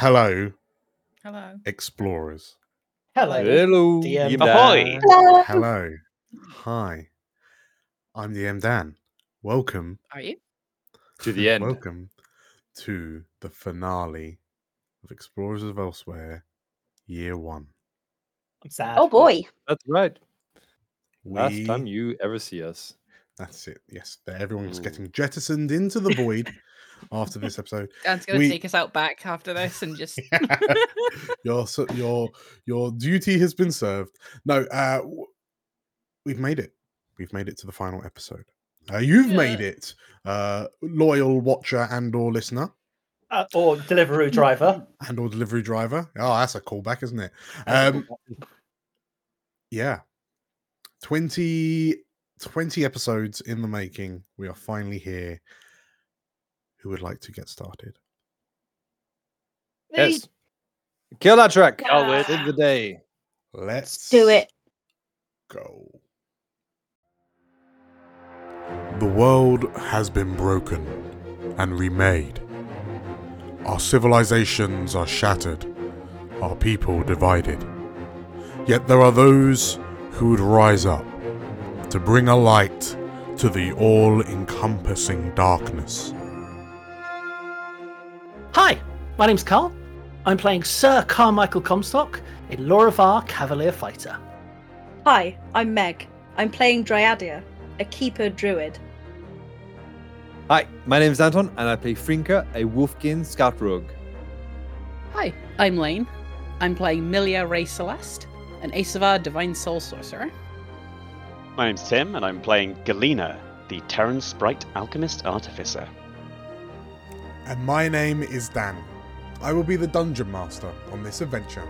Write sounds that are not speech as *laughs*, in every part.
Hello, Hello. explorers. Hello. Hello. DM. you Ahoy. Hello. Hello. Hi. I'm DM Dan. Welcome. Are you? To the end. Welcome to the finale of Explorers of Elsewhere, Year One. I'm sad. Oh boy. That's right. Last time you ever see us. That's it. Yes, that everyone's Ooh. getting jettisoned into the void *laughs* after this episode. Dan's gonna We- take us out back after this and just *laughs* your your your duty has been served. No, uh, we've made it. We've made it to the final episode. Uh, you've made it, uh, loyal watcher and or listener Uh, or delivery driver. and or delivery driver. Oh, that's a callback, isn't it? Um, yeah, 20, 20 episodes in the making. We are finally here. Who would like to get started? Yes. Kill that track. Oh, it- Save the day. Let's do it. Go. The world has been broken and remade. Our civilizations are shattered, our people divided. Yet there are those who would rise up to bring a light to the all encompassing darkness. Hi, my name's Carl. I'm playing Sir Carmichael Comstock in Lorivar Cavalier Fighter. Hi, I'm Meg. I'm playing Dryadia, a keeper druid. Hi, my name is Anton, and I play Frinka, a Wolfkin Scout Rogue. Hi, I'm Lane. I'm playing Milia Ray Celeste, an Asavar Divine Soul Sorcerer. My name's Tim, and I'm playing Galena, the Terran Sprite Alchemist Artificer. And my name is Dan. I will be the dungeon master on this adventure.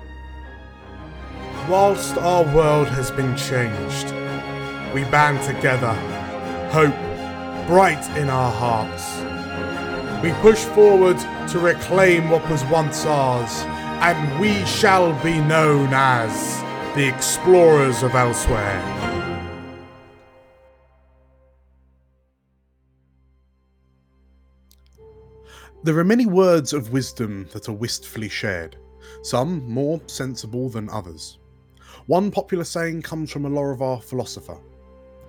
Whilst our world has been changed, we band together, hope bright in our hearts. We push forward to reclaim what was once ours, and we shall be known as the Explorers of Elsewhere. There are many words of wisdom that are wistfully shared, some more sensible than others. One popular saying comes from a Lorivar philosopher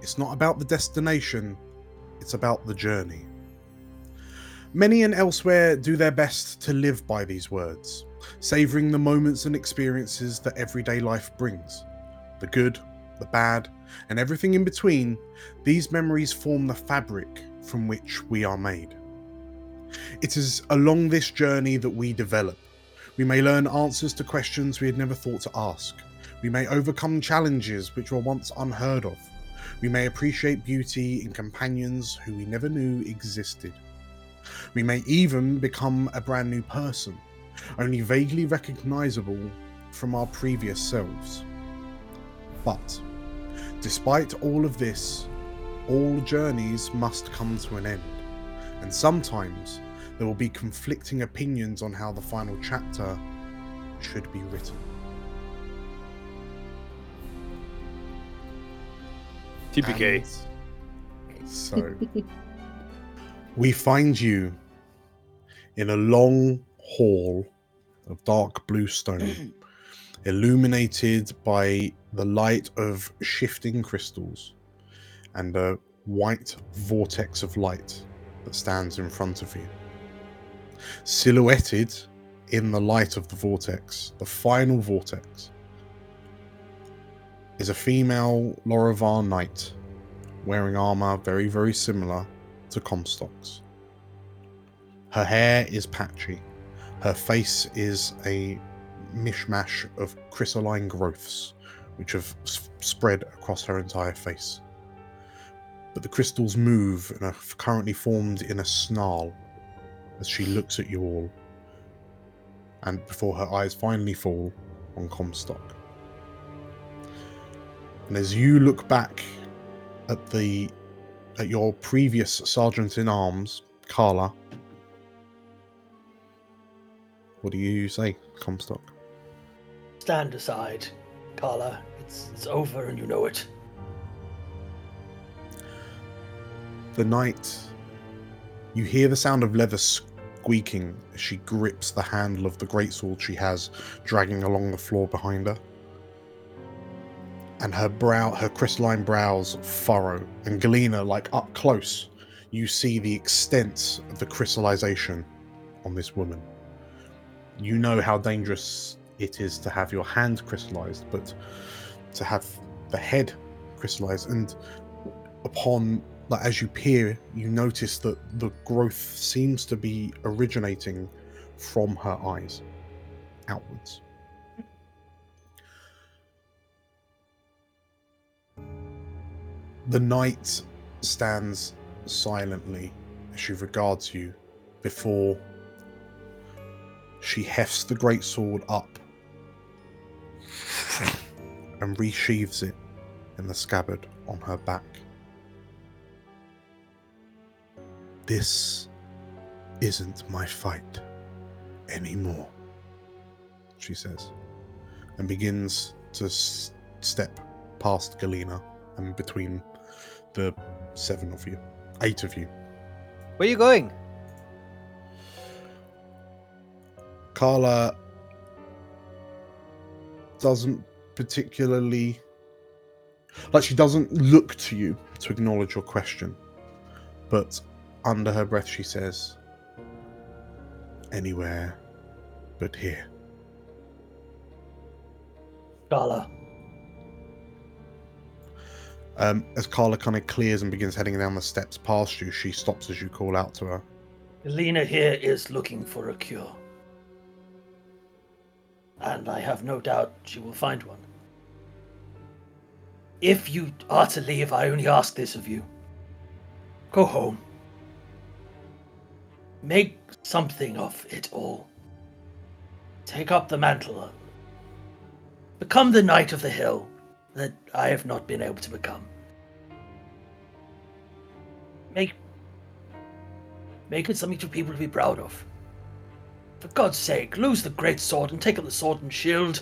It's not about the destination, it's about the journey. Many and elsewhere do their best to live by these words, savouring the moments and experiences that everyday life brings. The good, the bad, and everything in between, these memories form the fabric from which we are made. It is along this journey that we develop. We may learn answers to questions we had never thought to ask. We may overcome challenges which were once unheard of. We may appreciate beauty in companions who we never knew existed. We may even become a brand new person, only vaguely recognizable from our previous selves. But, despite all of this, all journeys must come to an end and sometimes there will be conflicting opinions on how the final chapter should be written. TPK. And So, we find you in a long hall of dark blue stone, *clears throat* illuminated by the light of shifting crystals and a white vortex of light that stands in front of you. Silhouetted in the light of the vortex, the final vortex, is a female Lorivar knight wearing armor very, very similar to Comstock's. Her hair is patchy. Her face is a mishmash of crystalline growths which have spread across her entire face. But the crystals move and are currently formed in a snarl as she looks at you all, and before her eyes finally fall on Comstock. And as you look back at the at your previous sergeant in arms, Carla, what do you say, Comstock? Stand aside, Carla. It's it's over and you know it. The knight you hear the sound of leather squeaking as she grips the handle of the greatsword she has dragging along the floor behind her. And her brow, her crystalline brows furrow. And Galena, like up close, you see the extent of the crystallization on this woman. You know how dangerous it is to have your hand crystallized, but to have the head crystallized. And upon, like, as you peer, you notice that the growth seems to be originating from her eyes outwards. The knight stands silently as she regards you before she hefts the great sword up and resheathes it in the scabbard on her back. This isn't my fight anymore, she says, and begins to s- step past Galena and between the seven of you, eight of you. Where are you going? Carla doesn't particularly like she doesn't look to you to acknowledge your question, but under her breath she says, "Anywhere but here." Gala. Um, as Carla kind of clears and begins heading down the steps past you, she stops as you call out to her. Elena here is looking for a cure. And I have no doubt she will find one. If you are to leave, I only ask this of you. Go home. Make something of it all. Take up the mantle. Become the knight of the hill that I have not been able to become. Make make it something for people to be proud of. For God's sake, lose the great sword and take up the sword and shield.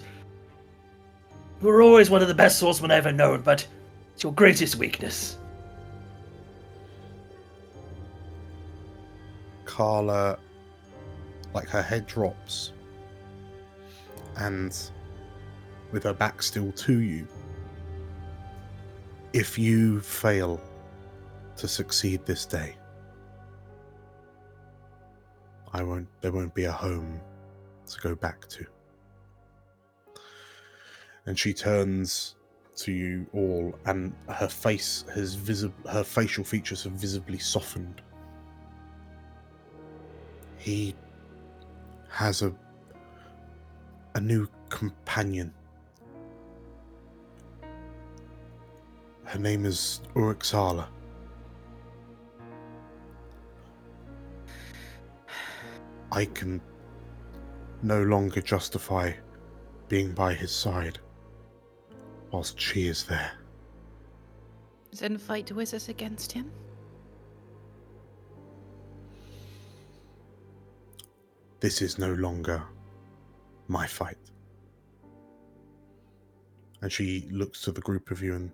You were always one of the best swordsmen I've ever known, but it's your greatest weakness. Carla, like her head drops, and with her back still to you, if you fail to succeed this day, I won't. There won't be a home to go back to. And she turns to you all, and her face has visible. Her facial features have visibly softened he has a a new companion. Her name is Urixala. I can no longer justify being by his side whilst she is there. Then fight with us against him? This is no longer my fight. And she looks to the group of you and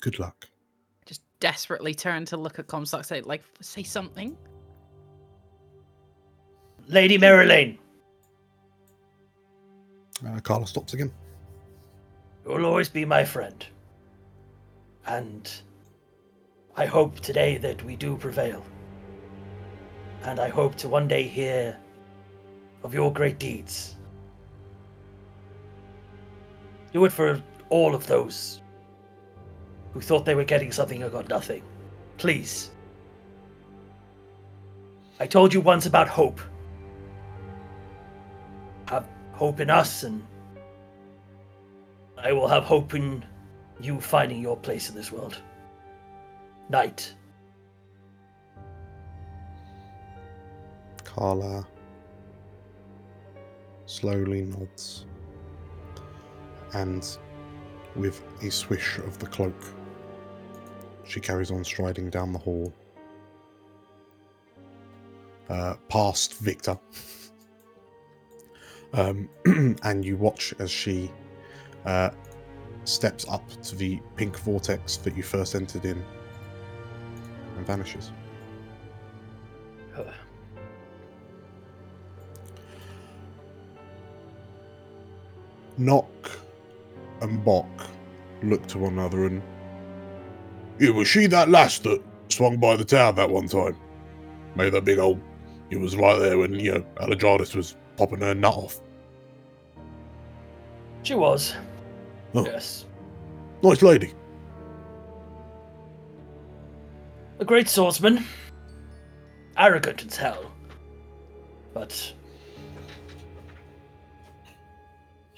good luck. Just desperately turn to look at Comstock, say, like, say something. Lady Marilyn, Uh, Carla stops again. you will always be my friend. And I hope today that we do prevail. And I hope to one day hear of your great deeds. Do it for all of those who thought they were getting something and got nothing. Please. I told you once about hope. Have hope in us, and I will have hope in you finding your place in this world. Knight. Carla. Slowly nods. And with a swish of the cloak she carries on striding down the hall. Uh, past Victor. Um, *clears throat* and you watch as she uh, steps up to the pink vortex that you first entered in and vanishes Knock and Bock look to one another and. It was she that lass that swung by the tower that one time? Made that big old. It was right there when, you know, Alejandro was popping her nut off. She was. Oh. Yes. Nice lady. A great swordsman. Arrogant as hell. But.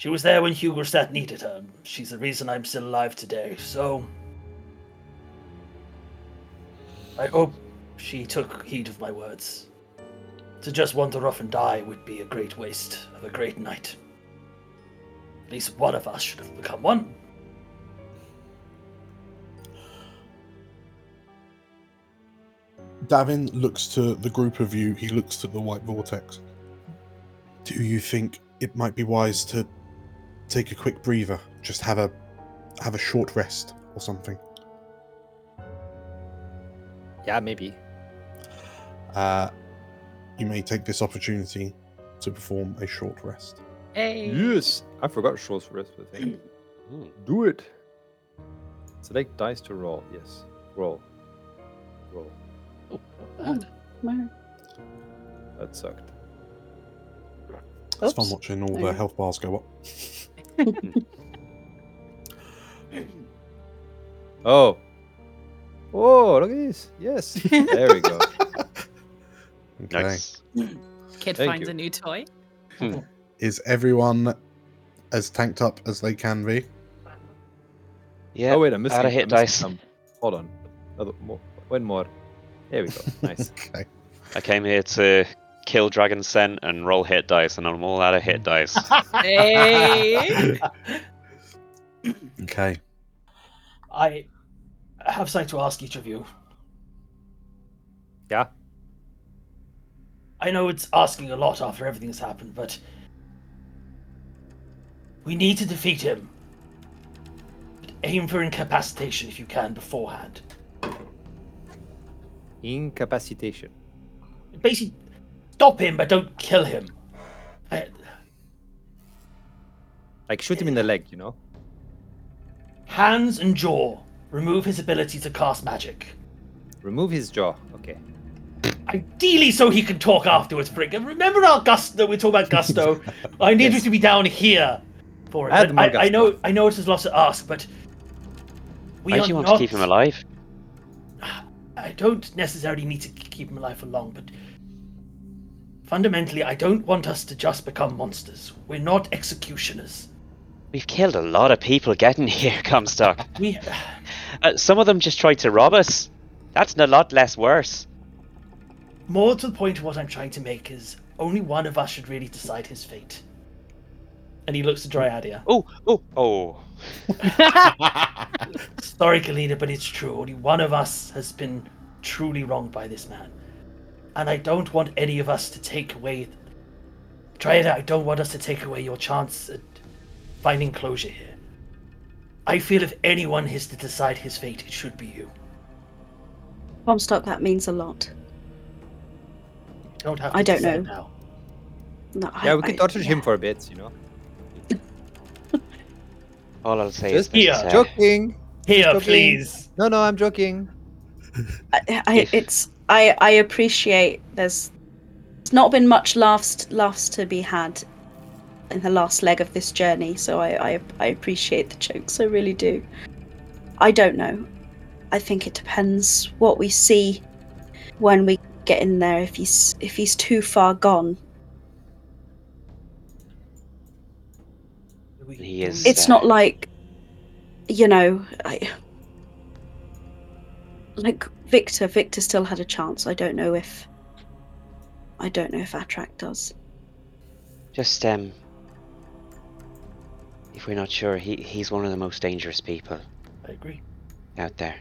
She was there when Hugerstadt needed her. She's the reason I'm still alive today, so. I hope she took heed of my words. To just wander off and die would be a great waste of a great knight. At least one of us should have become one. Davin looks to the group of you, he looks to the white vortex. Do you think it might be wise to take a quick breather? Just have a have a short rest or something? Yeah, maybe. Uh, you may take this opportunity to perform a short rest. Hey. Yes, I forgot short rest. I think. Hmm. Do it. Select dice to roll. Yes, roll. Roll. Oh, no. That sucked. It's fun watching all the health bars go up. *laughs* *laughs* Oh. Oh, look at this. Yes. There we go. *laughs* Okay. Nice. Kid Thank finds you. a new toy. Hmm. Is everyone as tanked up as they can be? Yeah. oh wait, I'm missing. Add a hit I'm dice. Some. Hold on. Another, more, one more. There we go. Nice. *laughs* Okay. I came here to kill Dragon Scent and roll hit dice, and I'm all out of hit *laughs* dice. Hey. *laughs* Okay. I have something to ask each of you. Yeah. I know it's asking a lot after everything that's happened, but we need to defeat him. Aim for incapacitation if you can beforehand. Incapacitation. Basically, stop him, but don't kill him. I, Like shoot him in the leg, you know? hands and jaw. Remove his ability to cast magic. Remove his jaw. Okay. Ideally, so he can talk afterwards. Frick. Remember our gusto? We talk about gusto. *laughs* I need Yes. you to be down here for it. Add But more I, I know. I know it's a lot to ask, but we Why are do you want not, to keep him alive? *sighs* I don't necessarily need to keep him alive for long, but fundamentally, I don't want us to just become monsters. We're not executioners. We've killed a lot of people getting *laughs* here, Comstock. We. Uh, some of them just tried to rob us. That's a lot less worse. More to the point of what I'm trying to make is only one of us should really decide his fate. And he looks to Dryadia. Oh, oh, oh. *laughs* Sorry, Galena, but it's true. Only one of us has been truly wronged by this man. And I don't want any of us to take away. Dryadia, I don't want us to take away your chance at finding closure here. I feel if anyone is to decide his fate, it should be you. Comstock, that means a lot. You don't have to I don't know. now. No, I- Yeah, we can I- torture him for a bit, you know? *laughs* All I'll say Just is here. Joking. Here, Stop being- please. No, no, I'm joking. I, I, it's I I appreciate there's it's not been much laughs laughs to be had in the last leg of this journey, so I I, I appreciate the jokes. I really do. I don't know. I think it depends what we see when we get in there. If he's if he's too far gone, he is. it's uh, not like you know I, like victor victor still had a chance i don't know if i don't know if Atrach does Just um, if we're not sure, he he's one of the most dangerous people I agree. out there.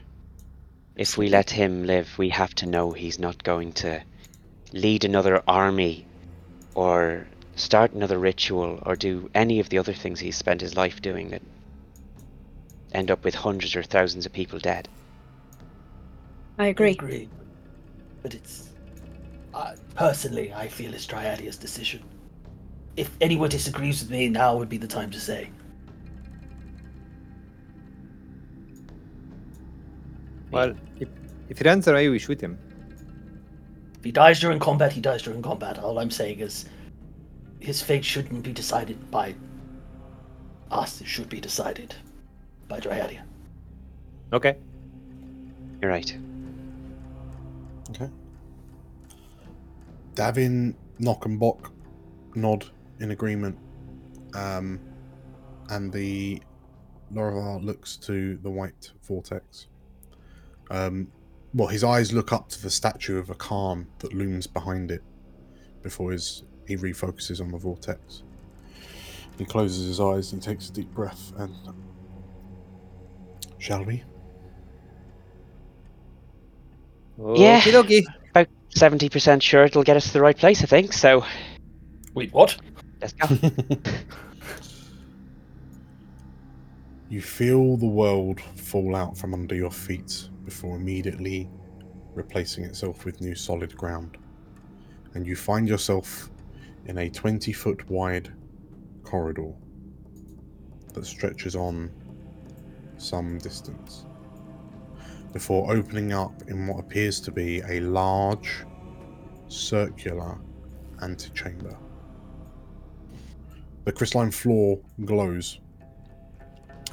If we let him live, we have to know he's not going to lead another army or start another ritual or do any of the other things he's spent his life doing that end up with hundreds or thousands of people dead. I I agree agree. But it's. Uh, personally, I feel it's Dryadia's decision. if anyone disagrees with me, now would be the time to say. Well, if, if he runs away, we shoot him. If he dies during combat, he dies during combat. All I'm saying is his fate shouldn't be decided by us. It should be decided by Dryadia. Okay. You're right. Davin, Knock, and Bock nod in agreement. Um, and the Lorivar looks to the white vortex. Um, well, his eyes look up to the statue of a Khan that looms behind it before his, he refocuses on the vortex. He closes his eyes and takes a deep breath and. Shall we? Yeah. Okie dokie. About 70% sure it'll get us to the right place, I think. So Wait, what? let's go. *laughs* You feel the world fall out from under your feet before immediately replacing itself with new solid ground. And you find yourself in a 20 foot wide corridor that stretches on some distance before opening up in what appears to be a large circular antechamber. The crystalline floor glows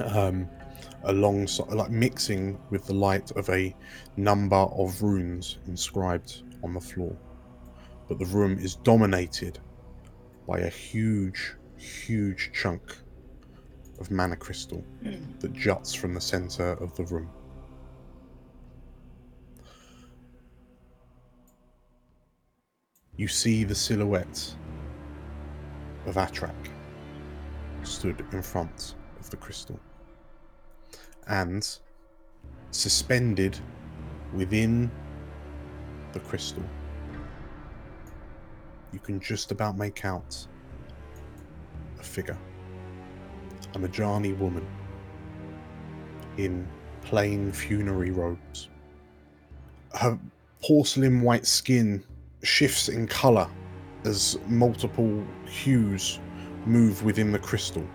um, alongside, like mixing with the light of a number of runes inscribed on the floor. But the room is dominated by a huge, huge chunk of mana crystal that juts from the center of the room. You see the silhouette of Atrach stood in front of the crystal. And suspended within the crystal, you can just about make out a figure. A Majani woman in plain funerary robes. Her porcelain white skin shifts in colour as multiple hues move within the crystal.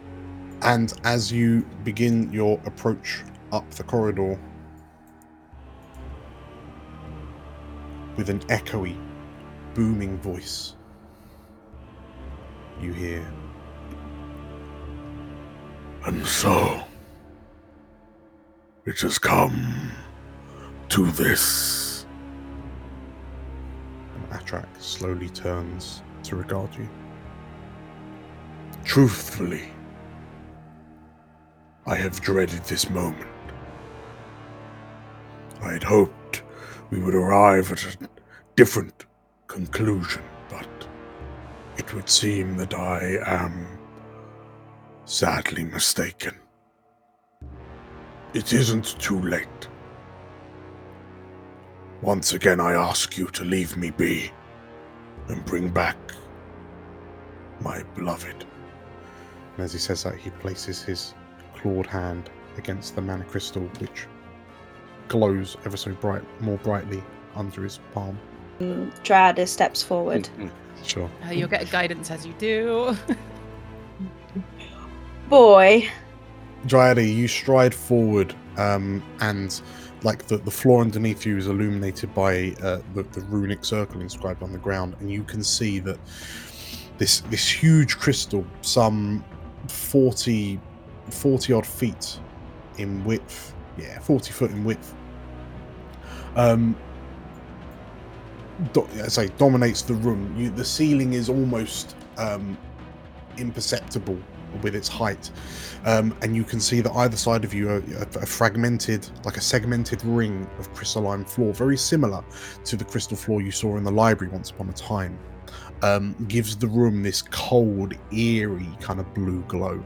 And as you begin your approach up the corridor with an echoey, booming voice, you hear. And so, it has come to this. Atrach slowly turns to regard you. Truthfully, I have dreaded this moment. I had hoped we would arrive at a different conclusion, but it would seem that I am sadly mistaken. It isn't too late. Once again, I ask you to leave me be and bring back my beloved. And as he says that, he places his clawed hand against the mana crystal, which glows ever so bright, more brightly under his palm. Dryadia steps forward. Sure. Uh, you'll get guidance as you do. Boy, Dryady, you stride forward, um, and like the, the floor underneath you is illuminated by uh, the, the runic circle inscribed on the ground, and you can see that this this huge crystal, some 40, 40 odd feet in width, yeah, 40 foot in width, um, do, I say dominates the room. You, the ceiling is almost um, imperceptible with its height, um, and you can see that either side of you are a, fragmented, like a segmented ring of crystalline floor, very similar to the crystal floor you saw in the library once upon a time. Um, gives the room this cold, eerie kind of blue glow.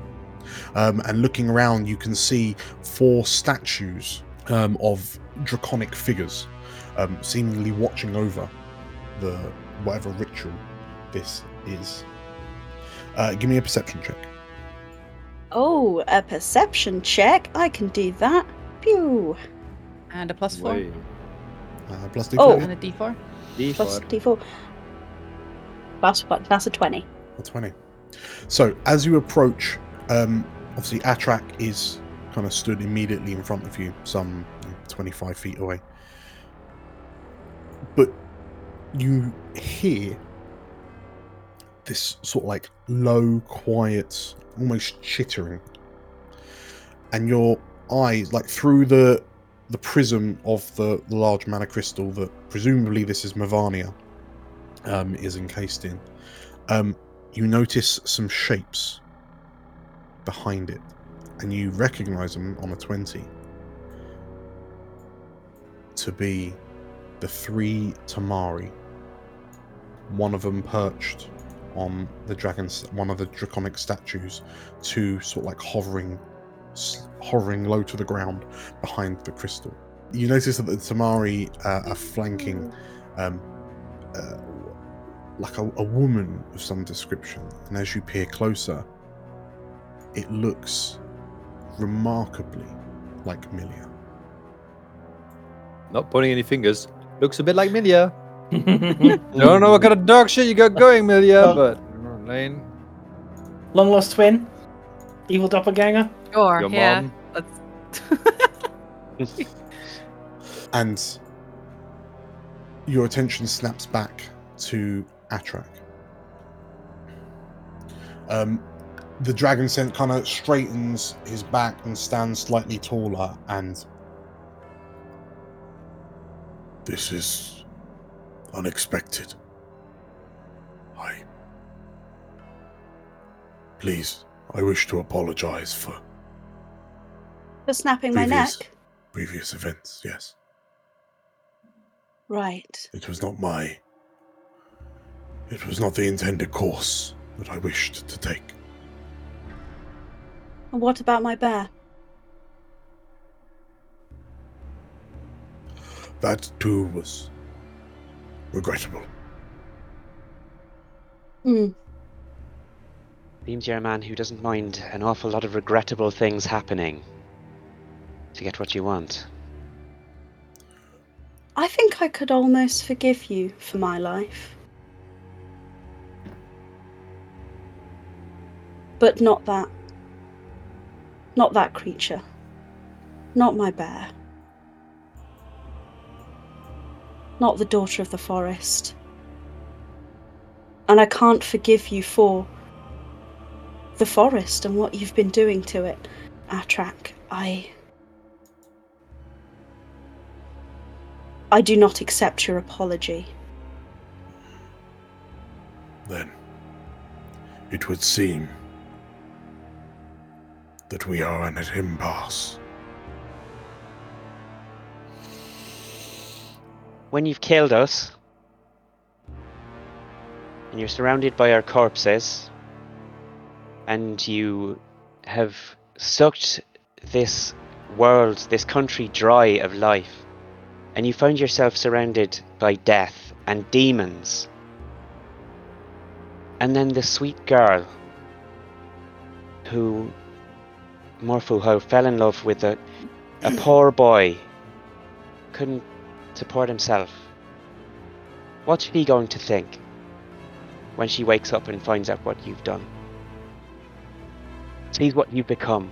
Um, and looking around, you can see four statues um, of draconic figures, um, seemingly watching over the whatever ritual this is. Uh, give me a perception check. Oh, a perception check. I can do that. Pew. and a plus four. Wait. Uh, plus D4. Oh. And a d4. D4. Plus d4. Plus what? That's a 20. A 20. So as you approach, um, obviously Atrach is kind of stood immediately in front of you, some 25 feet away. But you hear this sort of like low, quiet, almost chittering, and your eyes, like through the the prism of the, the large mana crystal that presumably this is Mavania, um, is encased in. Um, you notice some shapes behind it, and you recognize them on a 20 to be the three Tamari. One of them perched on the dragon's one of the draconic statues, two sort of like hovering, hovering low to the ground behind the crystal. You notice that the Tamari uh, are flanking um, uh, like a, a woman of some description, and as you peer closer, it looks remarkably like Milia. Not pointing any fingers. Looks a bit like Milia. Don't know what kind of dog shit you got going, Milia, Oh. but Lane, Long lost twin, evil doppelganger. Sure, your yeah. mom. Let's... *laughs* and your attention snaps back to Atrach. Um, the dragon scent kind of straightens his back and stands slightly taller, and this is unexpected. I. Please, I wish to apologize for For snapping my Previous. neck. previous events, yes. Right. It was not my. It was not the intended course that I wished to take. And what about my bear? That too was regrettable. Hmm. Seems you're a man who doesn't mind an awful lot of regrettable things happening to get what you want. I think I could almost forgive you for my life. But not that. Not that creature. Not my bear. Not the daughter of the forest. And I can't forgive you for the forest and what you've been doing to it, Atrach. I. I do not accept your apology. Then, it would seem that we are at an impasse. When you've killed us, and you're surrounded by our corpses, and you have sucked this world, this country dry of life, and you found yourself surrounded by death and demons, and then the sweet girl who Morpho fell in love with a, a poor boy couldn't support himself. What's she going to think when she wakes up and finds out what you've done? Sees what you've become.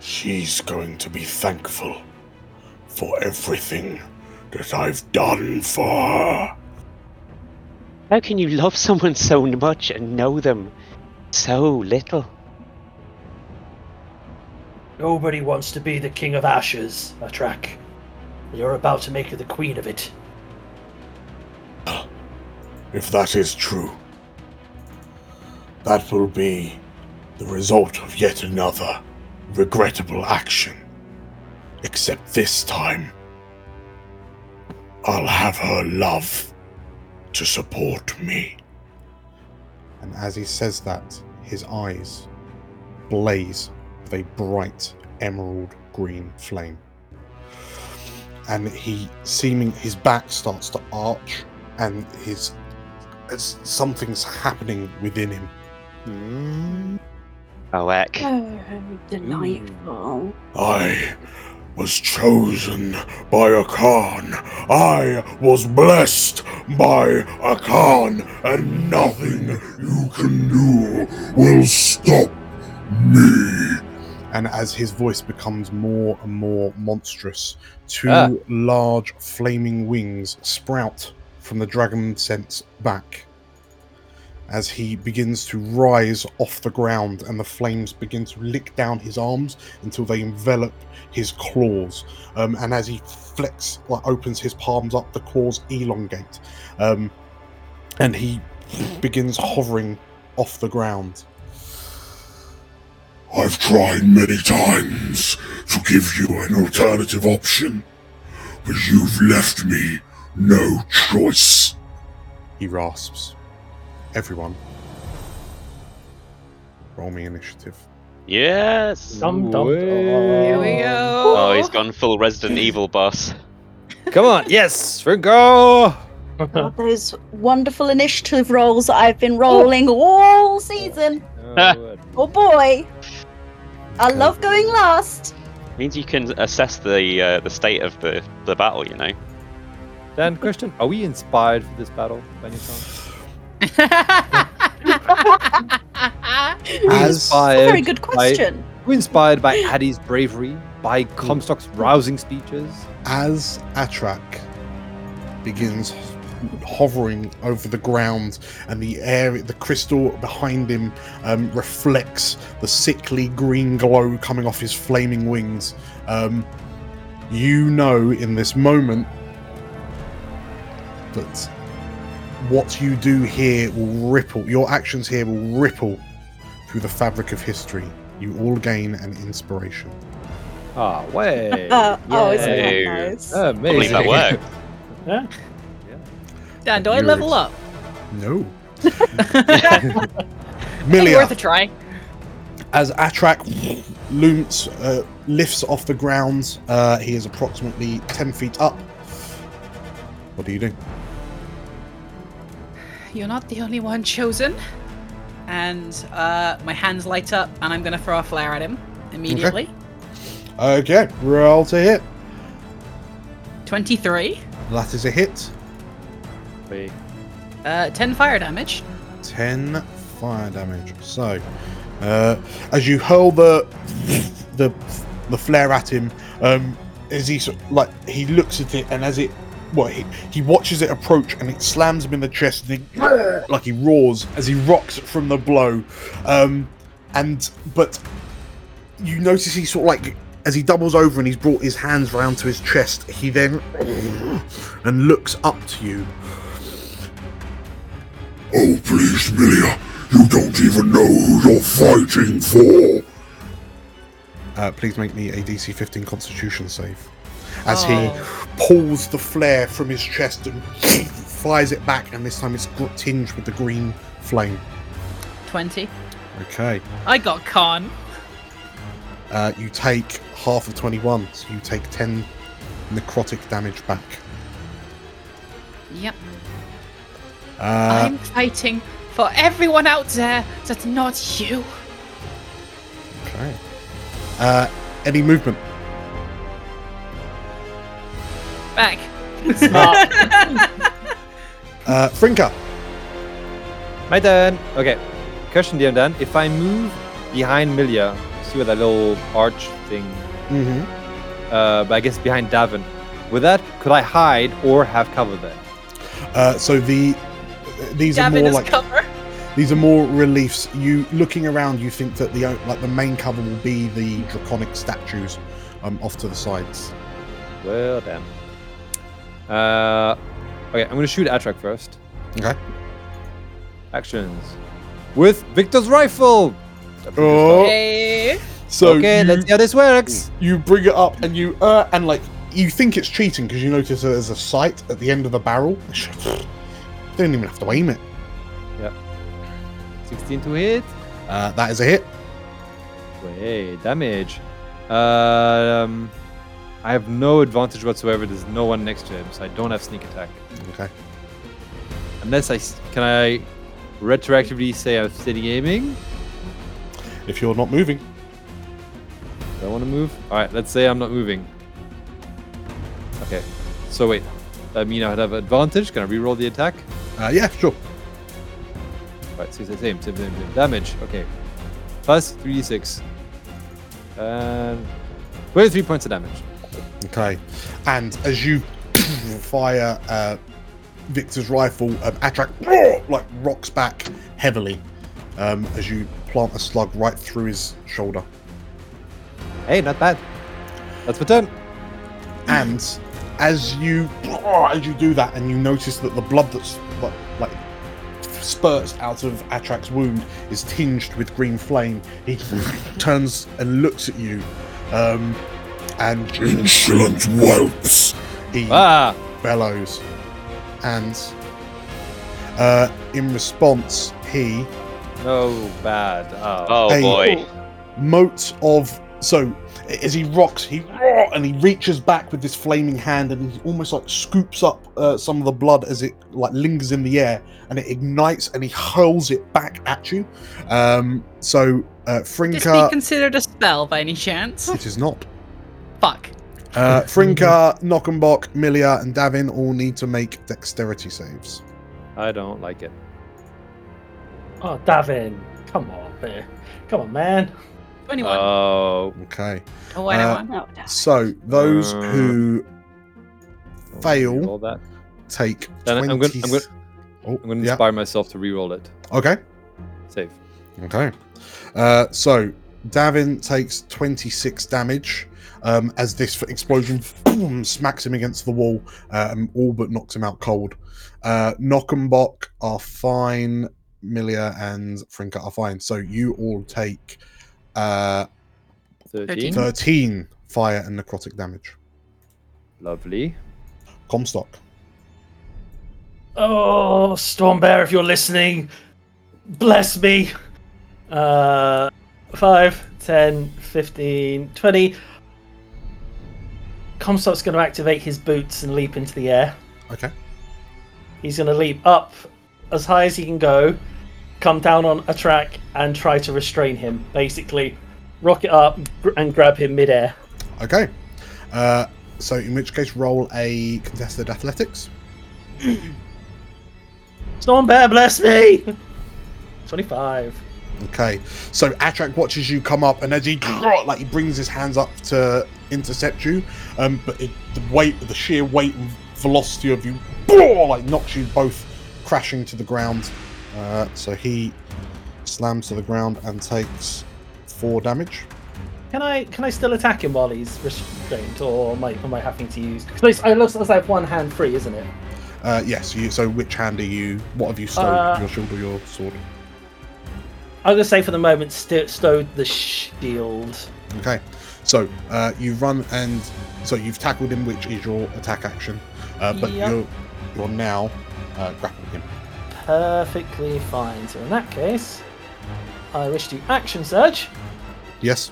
She's going to be thankful for everything that I've done for her. How can you love someone so much and know them so little? Nobody wants to be the king of ashes, Atrach. You're about to make her the queen of it. If that is true, that will be the result of yet another regrettable action. Except this time, I'll have her love to support me. And as he says that, his eyes blaze with a bright emerald green flame. And he seeming his back starts to arch and his it's, something's happening within him. Hmm. Oh, heck. Oh, delightful. I was chosen by a Khan. I was blessed by a Khan, and nothing you can do will stop me. And as his voice becomes more and more monstrous, two Ah. large flaming wings sprout from the dragon sense back. As he begins to rise off the ground and the flames begin to lick down his arms until they envelop his claws. Um, and as he flex like opens his palms up the claws elongate. Um, and he begins hovering off the ground I've tried many times to give you an alternative option, but you've left me no choice. he rasps everyone roll me initiative Yes. Dum, dum, Here we go. Oh, he's gone full Resident *laughs* Evil boss. Come on, yes, Franco. Oh, those wonderful initiative rolls that I've been rolling all season. Oh, Oh boy. I love going last. Means you can assess the uh, the state of the, the battle. You know. Dan, question: Are we inspired for this battle by any chance? We're As- inspired Very good by- question. we're inspired by Addie's bravery, by Comstock's rousing speeches. as Atrach begins hovering over the ground and the air the crystal behind him um, reflects the sickly green glow coming off his flaming wings um, you know in this moment that what you do here will ripple your actions here will ripple through the fabric of history you all gain an inspiration Ah, way. Uh, *laughs* oh, isn't that Yay. nice? I believe that worked. *laughs* Yeah. Dan, do I You're level ex- up? no *laughs* *laughs* Hey, Milia, worth a try. as Atrach looms, uh, lifts off the ground, uh, he is approximately 10 feet up. What do you do? You're not the only one chosen. And uh, my hands light up, and I'm gonna throw a flare at him immediately. Okay, roll to hit. 23, That is a hit. Wait. uh, 10 fire damage. 10 fire damage. So, uh, as you hurl the the the flare at him, um, as he sort like he looks at it, and as it well, he, he watches it approach, and it slams him in the chest, and he, like he roars as he rocks from the blow. Um, and but you notice he sort of like as he doubles over and he's brought his hands round to his chest, he then and looks up to you. Oh, please, Milia, you don't even know who you're fighting for. Uh, please make me a DC 15 Constitution save. As Oh. he pulls the flare from his chest and *laughs* fires it back, and this time it's gr- tinged with the green flame. 20. Okay. I got con. Uh, you take half of 21, so you take 10 necrotic damage back. Yep. Uh, I'm fighting for everyone out there that's not you. okay. Uh, any movement? Back. Smart. *laughs* Uh, Frinka. My turn. Okay. Question, DM Dan. If I move behind Milia, see where that little arch thing, Mm-hmm. uh, but I guess behind Davin, with that, could I hide or have cover there? Uh, so the these are more like cover. These are more reliefs. You looking around, you think that the like the main cover will be the draconic statues um, off to the sides. Well, damn. Uh, okay, I'm gonna shoot Atrach first. Okay. Actions. With Victor's rifle! Oh. Hey. So okay, you, let's see how this works. you bring it up and you uh and like you think it's cheating because you notice that there's a sight at the end of the barrel. *laughs* Don't even have to aim it. 16 to hit. Uh, that is a hit. Wait, damage. Um, I have no advantage whatsoever. There's no one next to him, so I don't have sneak attack. Okay. Unless I can I retroactively say I'm steady aiming. If you're not moving, Do I want to move? All right, let's say I'm not moving. Okay. So wait, that mean I'd have advantage? Can I reroll the attack? Uh, yeah, sure. Right, so it's the same, same, same, same. Damage, okay. Plus 3d6. And 23 points of damage. Okay. And as you *coughs* fire uh, Victor's rifle, um, Atrach *coughs* like rocks back heavily um, as you plant a slug right through his shoulder. Hey, not bad. That's my turn. And as you *coughs* as you do that, and you notice that the blood that's spurts out of Atrach's wound is tinged with green flame, he *laughs* turns and looks at you, um, and Insolent whelps! he Ah! bellows. And uh, in response, he No, bad. Oh. Oh Hey. boy. mote of so as he rocks, he and he reaches back with this flaming hand, and he almost like scoops up uh, some of the blood as it like lingers in the air, and it ignites, and he hurls it back at you. Um, so uh, This be considered a spell by any chance? it is not. Fuck. Uh, Frinka, Knockenbach, Milia, and Davin all need to make dexterity saves. I don't like it. Oh, Davin, come on, man. Come on, man. 21. Oh. Okay. oh, why not uh, one? No, no. So those Uh, who Fail. That. take Then 20... I'm going. I'm going. Oh, I'm going to yeah. inspire myself to re-roll it. Okay. Save. Okay. Uh, so Davin takes 26 damage um, as this explosion boom, smacks him against the wall, uh, and all but knocks him out cold. Uh, Knockenbach are fine. Milia and Frinka are fine. So you all take uh, Thirteen. 13 fire and necrotic damage. Lovely. Comstock. Oh, Stormbear, if you're listening, bless me. Uh, 5, 10, 15, 20. Comstock's going to activate his boots and leap into the air. Okay. He's going to leap up as high as he can go, come down on Atrach, and try to restrain him. Basically, rocket up and grab him midair. Okay. Uh, so in which case, roll a contested athletics. *clears throat* Stormbear, bless me! *laughs* 25. Okay, so Atrach watches you come up, and as he *clears throat* like he brings his hands up to intercept you, um, but it, the weight, the sheer weight and velocity of you, *clears throat* like knocks you both crashing to the ground. Uh, so he slams to the ground and takes four damage. Can I can I still attack him while he's restrained, or am I am I having to use? Because it looks like I have one hand free, isn't it? Uh, yes. You, so which hand are you? What have you stowed? Uh, your shield or your sword? I'm gonna say for the moment, st- stowed the shield. Okay, so uh, you run and so you've tackled him, which is your attack action, uh, but Yep. you're you're now uh, grappling him. Perfectly fine. So in that case, I wish to action surge. Yes,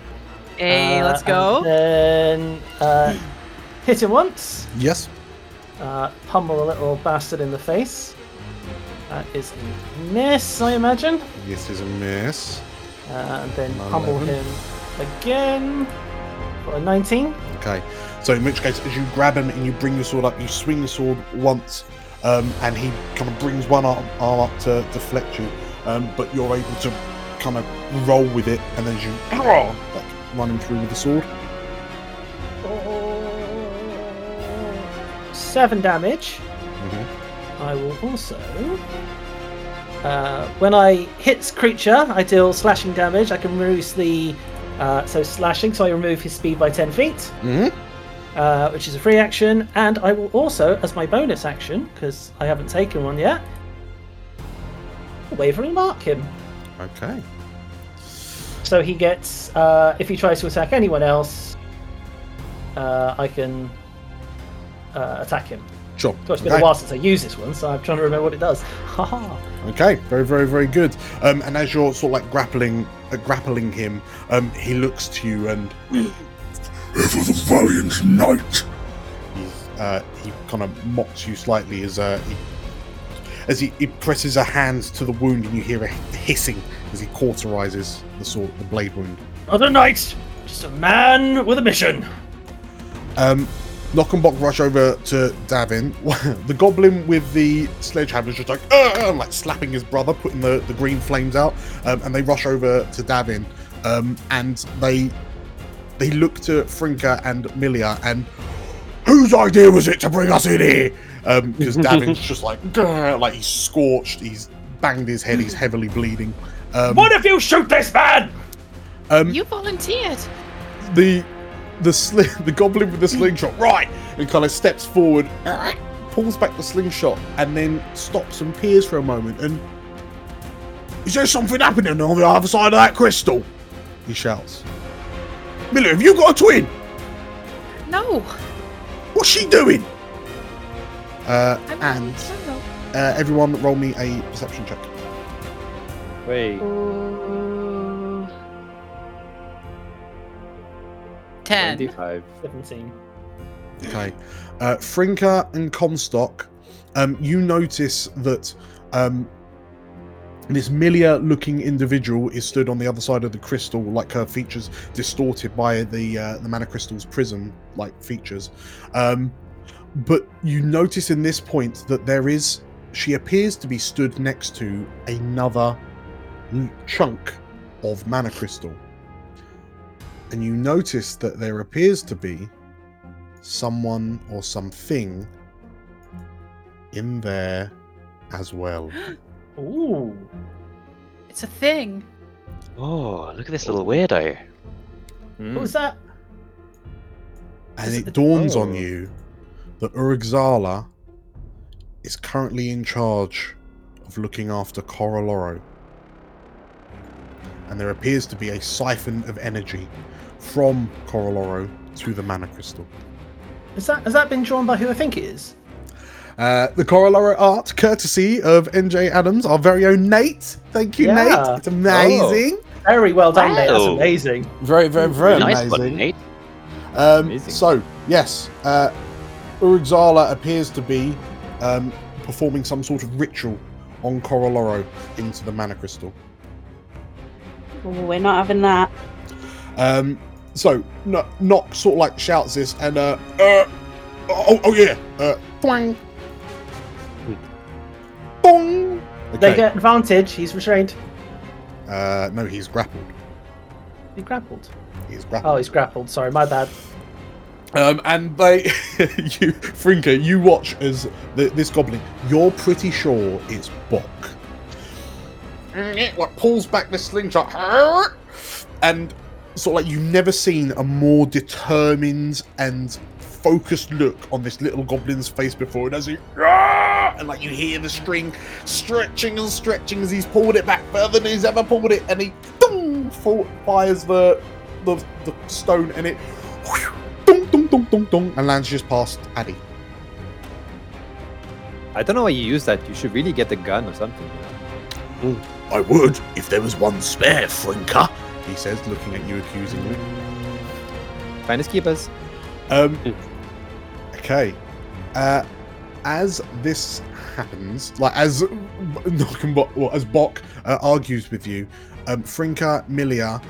Hey, uh, let's go. And then uh, hit him once. yes. Uh, pummel a little bastard in the face. That is a miss, I imagine. This is a miss. Uh, and then pummel 11. him again for a 19. Okay, so in which case, as you grab him and you bring your sword up, you swing the sword once, um, and he kind of brings one arm, arm up to deflect you, um, but you're able to kind of roll with it, and then you like run him through with the sword. Seven damage. Mhm. I will also. Uh, when I hit creature, I deal slashing damage. I can reduce the. Uh, so slashing, so I remove his speed by 10 feet, Mhm. Uh, which is a free action. And I will also, as my bonus action, because I haven't taken one yet, wavering mark him. Okay. So he gets. Uh, if he tries to attack anyone else, uh, I can uh, attack him. Sure. So it's been Okay. a while since I used this one, so I'm trying to remember what it does. Haha. Okay, very, very, very good. Um, and as you're sort of like grappling, uh, grappling him, um, he looks to you and Ever the valiant knight, he's, uh, he kind of mocks you slightly as uh, he, as he, he presses a hand to the wound, and you hear a hissing as he cauterizes the sword, the blade wound. Other knight, just a man with a mission. Um, Knock and Bock rush over to Davin. *laughs* the goblin with the sledgehammer is just like, "Ugh," like slapping his brother, putting the, the green flames out, um, and they rush over to Davin, um, and they they look to Frinka and Milia, and whose idea was it to bring us in here? Because *laughs* Davin's just like, like he's scorched, he's banged his head, he's heavily bleeding. Um, One of you shoot this man! um, You volunteered. the the sli- *laughs* the goblin with the slingshot right and kind of steps forward pulls back the slingshot and then stops and peers for a moment and is there something happening on the other side of that crystal he shouts Miller have you got a twin No, what's she doing uh, I'm and uh, everyone roll me a perception check Wait. Ten. 25. 17. Okay. Uh, Frinka and Comstock, um, you notice that um, this Milia looking individual is stood on the other side of the crystal, like her features distorted by the uh, the mana crystal's prism like features. Um, but you notice in this point that there is she appears to be stood next to another chunk of mana crystal. And you notice that there appears to be someone or something in there as well. *gasps* *gasps* *gasps* Ooh. It's a thing. Oh, look at this little weirdo. Hmm. What was that? And Is it it- dawns on oh. you that Urugzala is currently in charge of looking after Coraloro. And there appears to be a siphon of energy from Coraloro to the mana crystal. Is that has that been drawn by who I think it is? Uh, the Coroloro art, courtesy of NJ Adams, our very own Nate. Thank you, Yeah. Nate. It's amazing. Very well done, Nate. That's Wow. amazing. Very, very, very nice amazing. one, Nate. Um, Amazing. so, yes, uh, Urugzala appears to be um, performing some sort of ritual on Coroloro into the mana crystal. Oh, we're not having that. Um, so, no, Nock sort of like shouts this, and uh, uh, oh, oh yeah, uh, twang, bong. They Okay. get advantage. He's restrained. Uh, no, he's grappled. He grappled. He's grappled. Oh, he's grappled. Sorry, my bad. Um, and they, *laughs* you, Frinka, you watch as the, this goblin. You're pretty sure it's Bok. Like pulls back the slingshot, *laughs* and sort of like you've never seen a more determined and focused look on this little goblin's face before. And as he, and like you hear the string stretching and stretching as he's pulled it back further than he's ever pulled it, and he boom, fall, fires the, the the stone, and it dong, dong, dong, dong, dong, and lands just past Addy. I don't know why you use that. You should really get the gun or something. I would if there was one spare, Frinka. He says, looking at you accusingly. Finders keepers. Um, okay. Uh, as this happens, like as Knockenbot, well, as Bok uh, argues with you, um, Frinka, Milia,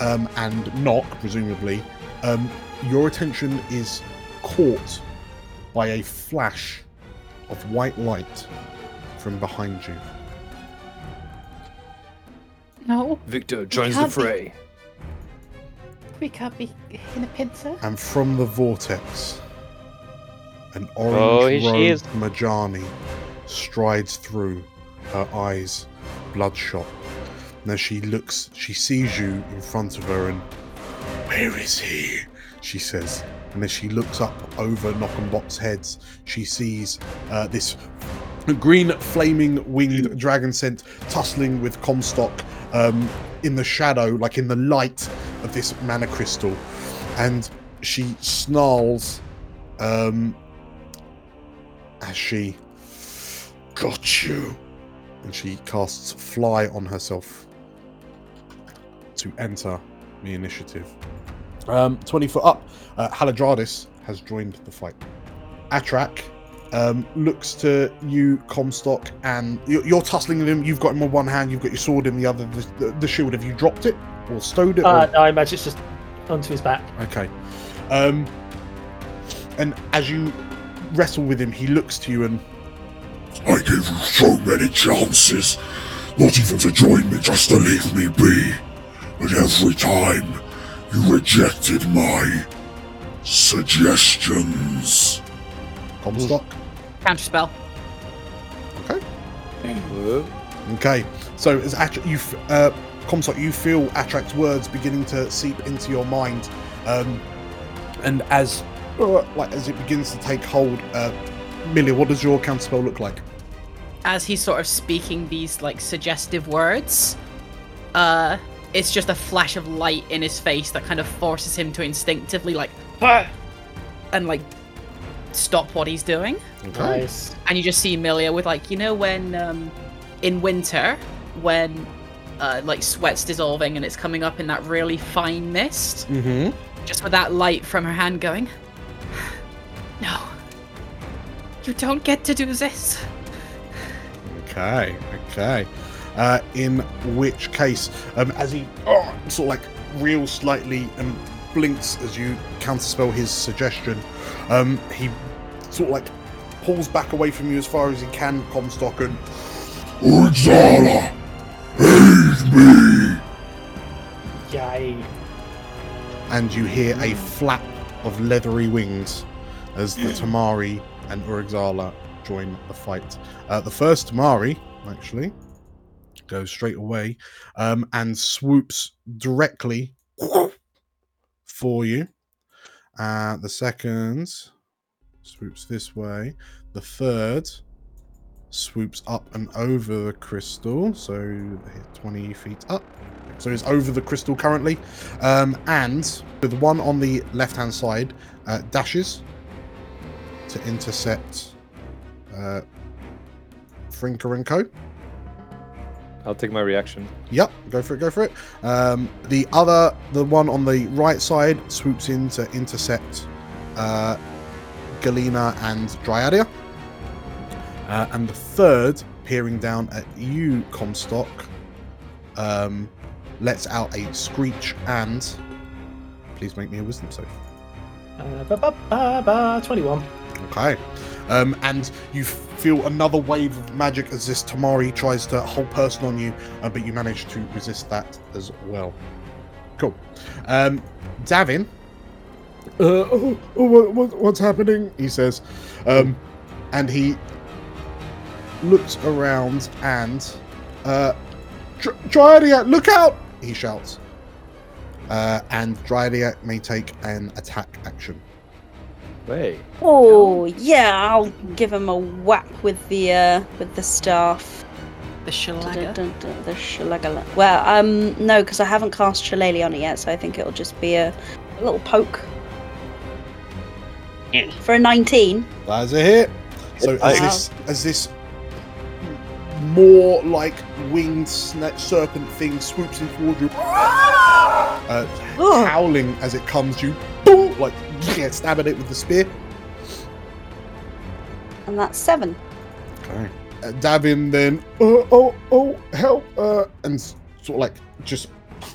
um, and Nock, presumably, um, your attention is caught by a flash of white light from behind you. No, Victor joins the Can't be. fray. we can't be in a pincer. and from the vortex, an Oh, orange is. robed Majani strides through, her eyes bloodshot. And as she looks, she sees you in front of her, and where is he? She says. And as she looks up over Knockenbot's heads, she sees uh, this green flaming winged dragon scent tussling with Comstock um, in the shadow, like in the light of this mana crystal. And she snarls um, as she got you. And she casts fly on herself to enter the initiative. Um, 20 foot up, uh, Haladradis has joined the fight. Atrach um, looks to you, Comstock, and you're, you're tussling with him. You've got him on one hand, you've got your sword in the other. The, the, the shield, have you dropped it or stowed it? or- Uh, no, I imagine it's just onto his back. Okay. Um, and as you wrestle with him, he looks to you and I gave you so many chances, not even to join me, just to leave me be. But every time, you rejected my suggestions. Comstock. Counterspell. Whoa. Okay, Okay. so as Attra- you, uh, Comstock, you feel Atrach's words beginning to seep into your mind, um, and as like as it begins to take hold, uh, Millie, what does your counterspell look like? As he's sort of speaking these like suggestive words, uh, it's just a flash of light in his face that kind of forces him to instinctively like, "Ah!" and like stop what he's doing. Nice. and you just see Milia with like you know when um in winter when uh like sweat's dissolving and it's coming up in that really fine mist Mm-hmm. just with that light from her hand going no you don't get to do this Okay, okay. Uh, in which case, um, as he oh, sort of like reels slightly and blinks as you counterspell his suggestion, um, he sort of like pulls back away from you as far as he can, Comstock, and Urzala, aid me! Yay. and you hear a flap of leathery wings as the Tamari and Urugzala join the fight. Uh, the first Tamari, actually, goes straight away um, and swoops directly for you. Uh, the second swoops this way. The third swoops up and over the crystal, so hit 20 feet up. So it's over the crystal currently. Um, and the one on the left hand side uh, dashes to intercept uh, Frinka and Co. I'll take my reaction. Yep, go for it, go for it. Um, the other, the one on the right side, swoops in to intercept uh, Galena and Dryadia. Uh, and the third, peering down at you, Comstock, um, lets out a screech and. Please make me a wisdom save. Uh, ba, ba, ba, ba, 21. Okay. Um, and you feel another wave of magic as this Tamari tries to hold person on you, uh, but you manage to resist that as well. Cool. Um, Davin. Uh, oh, oh, what, what, what's happening? He says. Um, and he looks around and. Uh, Dr- Dryadia, look out! He shouts. Uh, and Dryadia may take an attack action. Hey. Oh yeah, I'll give him a whack with the uh with the staff. the Dun, shalaga dun, dun, The shillelagh. Well, um, no, because I haven't cast Shillelagh on it yet, so I think it'll just be a, a little poke. Yeah. For a 19. That's a hit. So as this as this more like winged sna- serpent thing swoops in towards you, *laughs* uh, howling as it comes, you boom, like yeah, stab at it with the spear. And that's seven. Okay. Uh, Davin then, oh, oh, oh, help, uh, and sort of like just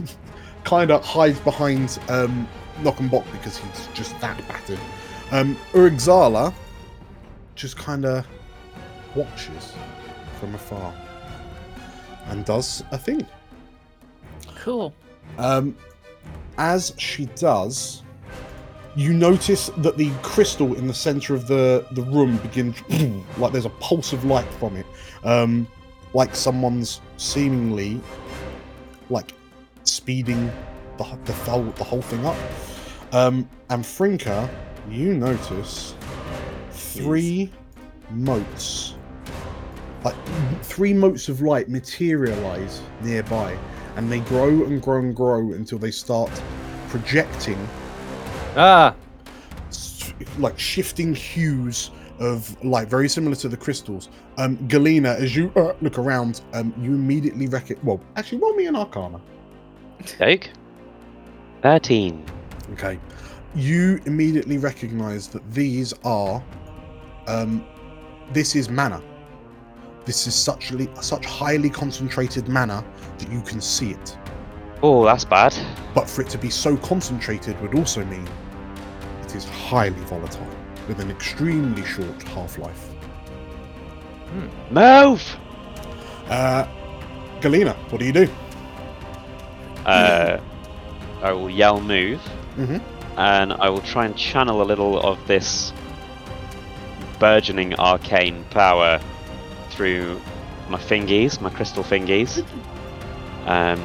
*laughs* kind of hides behind um, Knock and Bock because he's just that battered. Um, Urugzala just kind of watches from afar and does a thing. cool Um, as she does, you notice that the crystal in the center of the, the room begins *clears throat* like there's a pulse of light from it, um, like someone's seemingly like speeding the the whole the whole thing up. Um, and Frinka, you notice three motes, like three motes of light materialize nearby and they grow and grow and grow until they start projecting Ah! s- like shifting hues of light, very similar to the crystals. Um, Galena, as you uh, look around, um, you immediately recognize. Well, actually, roll me an Arcana. Take 13. Okay, you immediately recognize that these are, um, this is mana. This is such li- such highly concentrated mana that you can see it. Oh, that's bad. But for it to be so concentrated would also mean it is highly volatile. with an extremely short half life. Move! Uh, Galena, what do you do? Uh, I will yell move, Mhm. and I will try and channel a little of this burgeoning arcane power through my fingies, my crystal fingies. Um,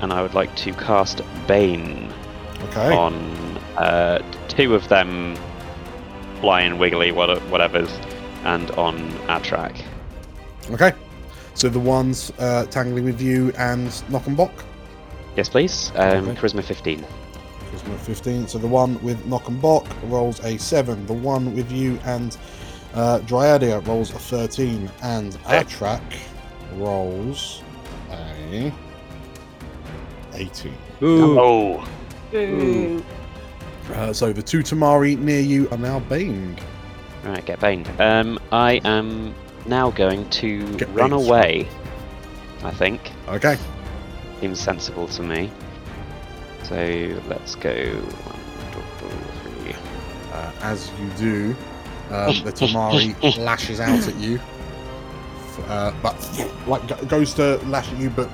and I would like to cast Bane Okay. on uh, two of them, flying wiggly whatevers, and on Atrach. Okay. So the ones uh, tangling with you and knock and Knockenbock. Yes, please. Um, Okay. Charisma 15. Charisma 15. So the one with knock and Knockenbock rolls a 7. The one with you and uh, Dryadia rolls a 13. And Atrach rolls a 18. Ooh. Oh, Ooh. Uh, so the two Tamari near you are now baned. Right, get baned. Um, I am now going to Get run away. I think Okay. seems sensible to me. So let's go. One, two, three. Uh, as you do, uh, the *laughs* Tamari lashes out at you. Uh, but like goes to lash at you, but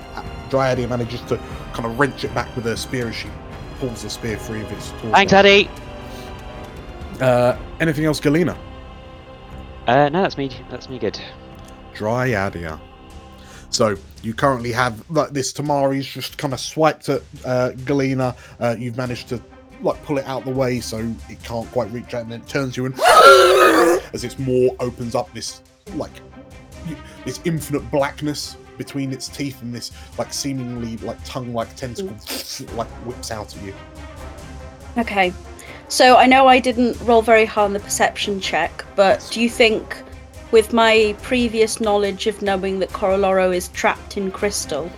Dryadia manages to kind of wrench it back with her spear as she pulls the spear free of its torso. Thanks, Eddie. Uh, anything else, Galena? Uh, no, that's me. That's me. Good. Dryadia. So you currently have like this Tamari's just kind of swiped at uh, Galena. Uh, you've managed to like pull it out the way so it can't quite reach out, and then it turns you and as its maw opens up this like this infinite blackness between its teeth and this like seemingly like tongue-like tentacle *laughs* like whips out at you. Okay. So I know I didn't roll very high on the perception check, but do you think, with my previous knowledge of knowing that Coroloro is trapped in crystal,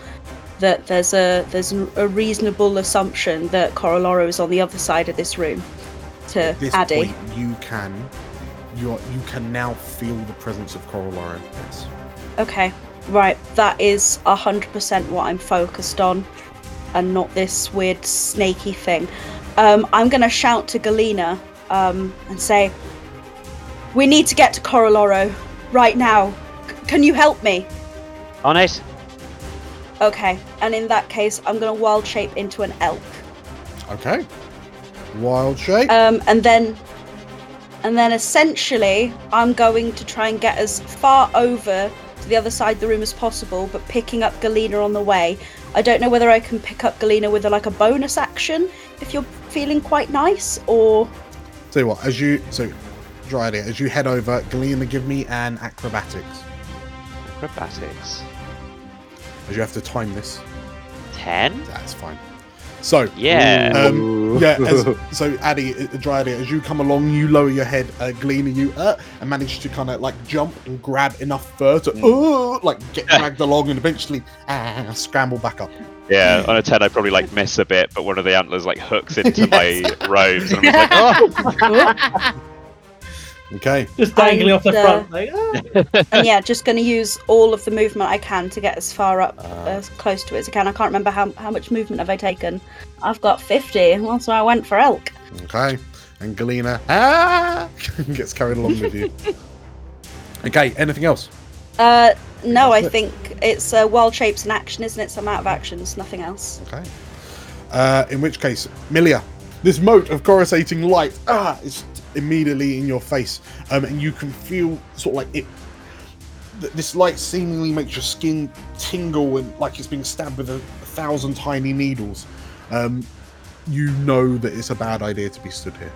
that there's a there's a reasonable assumption that Coroloro is on the other side of this room to this Addy? point, you can you are, you can now feel the presence of Corolaro. Yes. Okay, right. That is hundred percent what I'm focused on, and not this weird snaky thing. Um, I'm gonna shout to Galena um, and say, "We need to get to Coroloro right now. C- can you help me?" On it. Okay, and in that case, I'm gonna wild shape into an elk, Okay. Wild shape. um, and then, and then essentially, I'm going to try and get as far over to the other side of the room as possible, but picking up Galena on the way. I don't know whether I can pick up Galena with a, like a bonus action if you're feeling quite nice, or Tell you what, as you so Dryad, as you head over, Galena, give me an acrobatics. Acrobatics. As you have to time this. Ten. That's fine. So Yeah. Um, yeah, as, *laughs* so Addy, uh, Dryad, as you come along, you lower your head, uh, Galena, you uh, and manage to kind of like jump and grab enough fur to uh, like get dragged along and eventually uh, scramble back up. Yeah, on a ten, I probably like miss a bit, but one of the antlers like hooks into Yes. *laughs* my robes, and I'm like, *laughs* oh. Okay, Just dangling off the And, uh, front. Like, ah. *laughs* and yeah, just going to use all of the movement I can to get as far up, Ah. as close to it as I can. I can't remember how, how much movement have I taken. I've got 50, that's why I went for elk. okay, and Galena ah, *laughs* gets carried along with you. *laughs* Okay, anything else? Uh, no, I it. think it's uh, wild shapes in action, isn't it? So I'm out of actions, nothing else. Okay. Uh, in which case, Milia, this mote of coruscating light ah, is immediately in your face, um, and you can feel sort of like it. th- This light seemingly makes your skin tingle and like it's being stabbed with a, a thousand tiny needles. Um, you know that it's a bad idea to be stood here.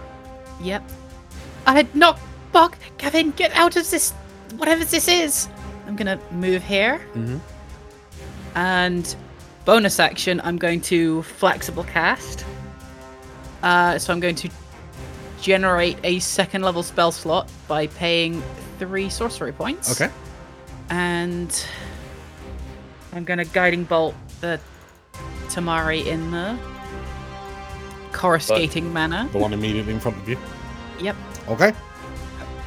Yep. I knock Bog, Kevin, get out of this whatever this is. I'm gonna move here. Mhm. And bonus action, I'm going to flexible cast. Uh, so I'm going to generate a second level spell slot by paying three sorcery points. Okay. And I'm gonna guiding bolt the Tamari in the coruscating mana. The one immediately in front of you. Yep. Okay.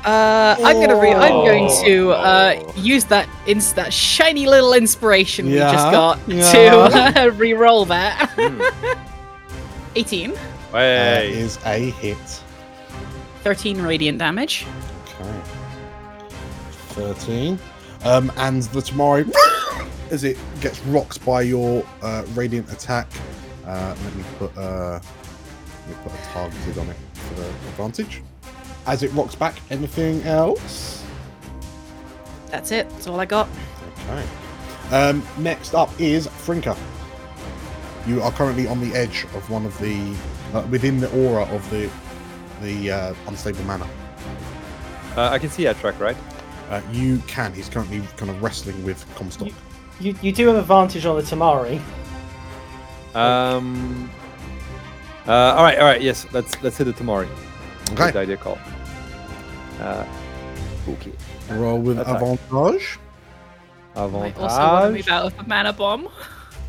Uh, I'm gonna re- I'm going to uh, Oh. use that ins- that shiny little inspiration we just got yeah. to *laughs* re-roll that. *laughs* 18. Uh, Hey. is a hit. 13 radiant damage. Okay. 13. Um, and the Tamari, *laughs* as it gets rocked by your uh, radiant attack, uh, let me put uh, let me put a targeted on it for the advantage. As it rocks back, anything else? That's it. That's all I got. Okay. Um, next up is Frinka. You are currently on the edge of one of the, uh, within the aura of the, the uh, unstable mana. Uh, I can see that track, right? Uh, you can. He's currently kind of wrestling with Comstock. You, you do have advantage on the Tamari. Um. Uh, all right, all right. Yes, let's let's hit the Tamari. Okay. Good idea call. Uh, okay. Roll with Attack. advantage. I also want to move Avantage. out of the mana bomb.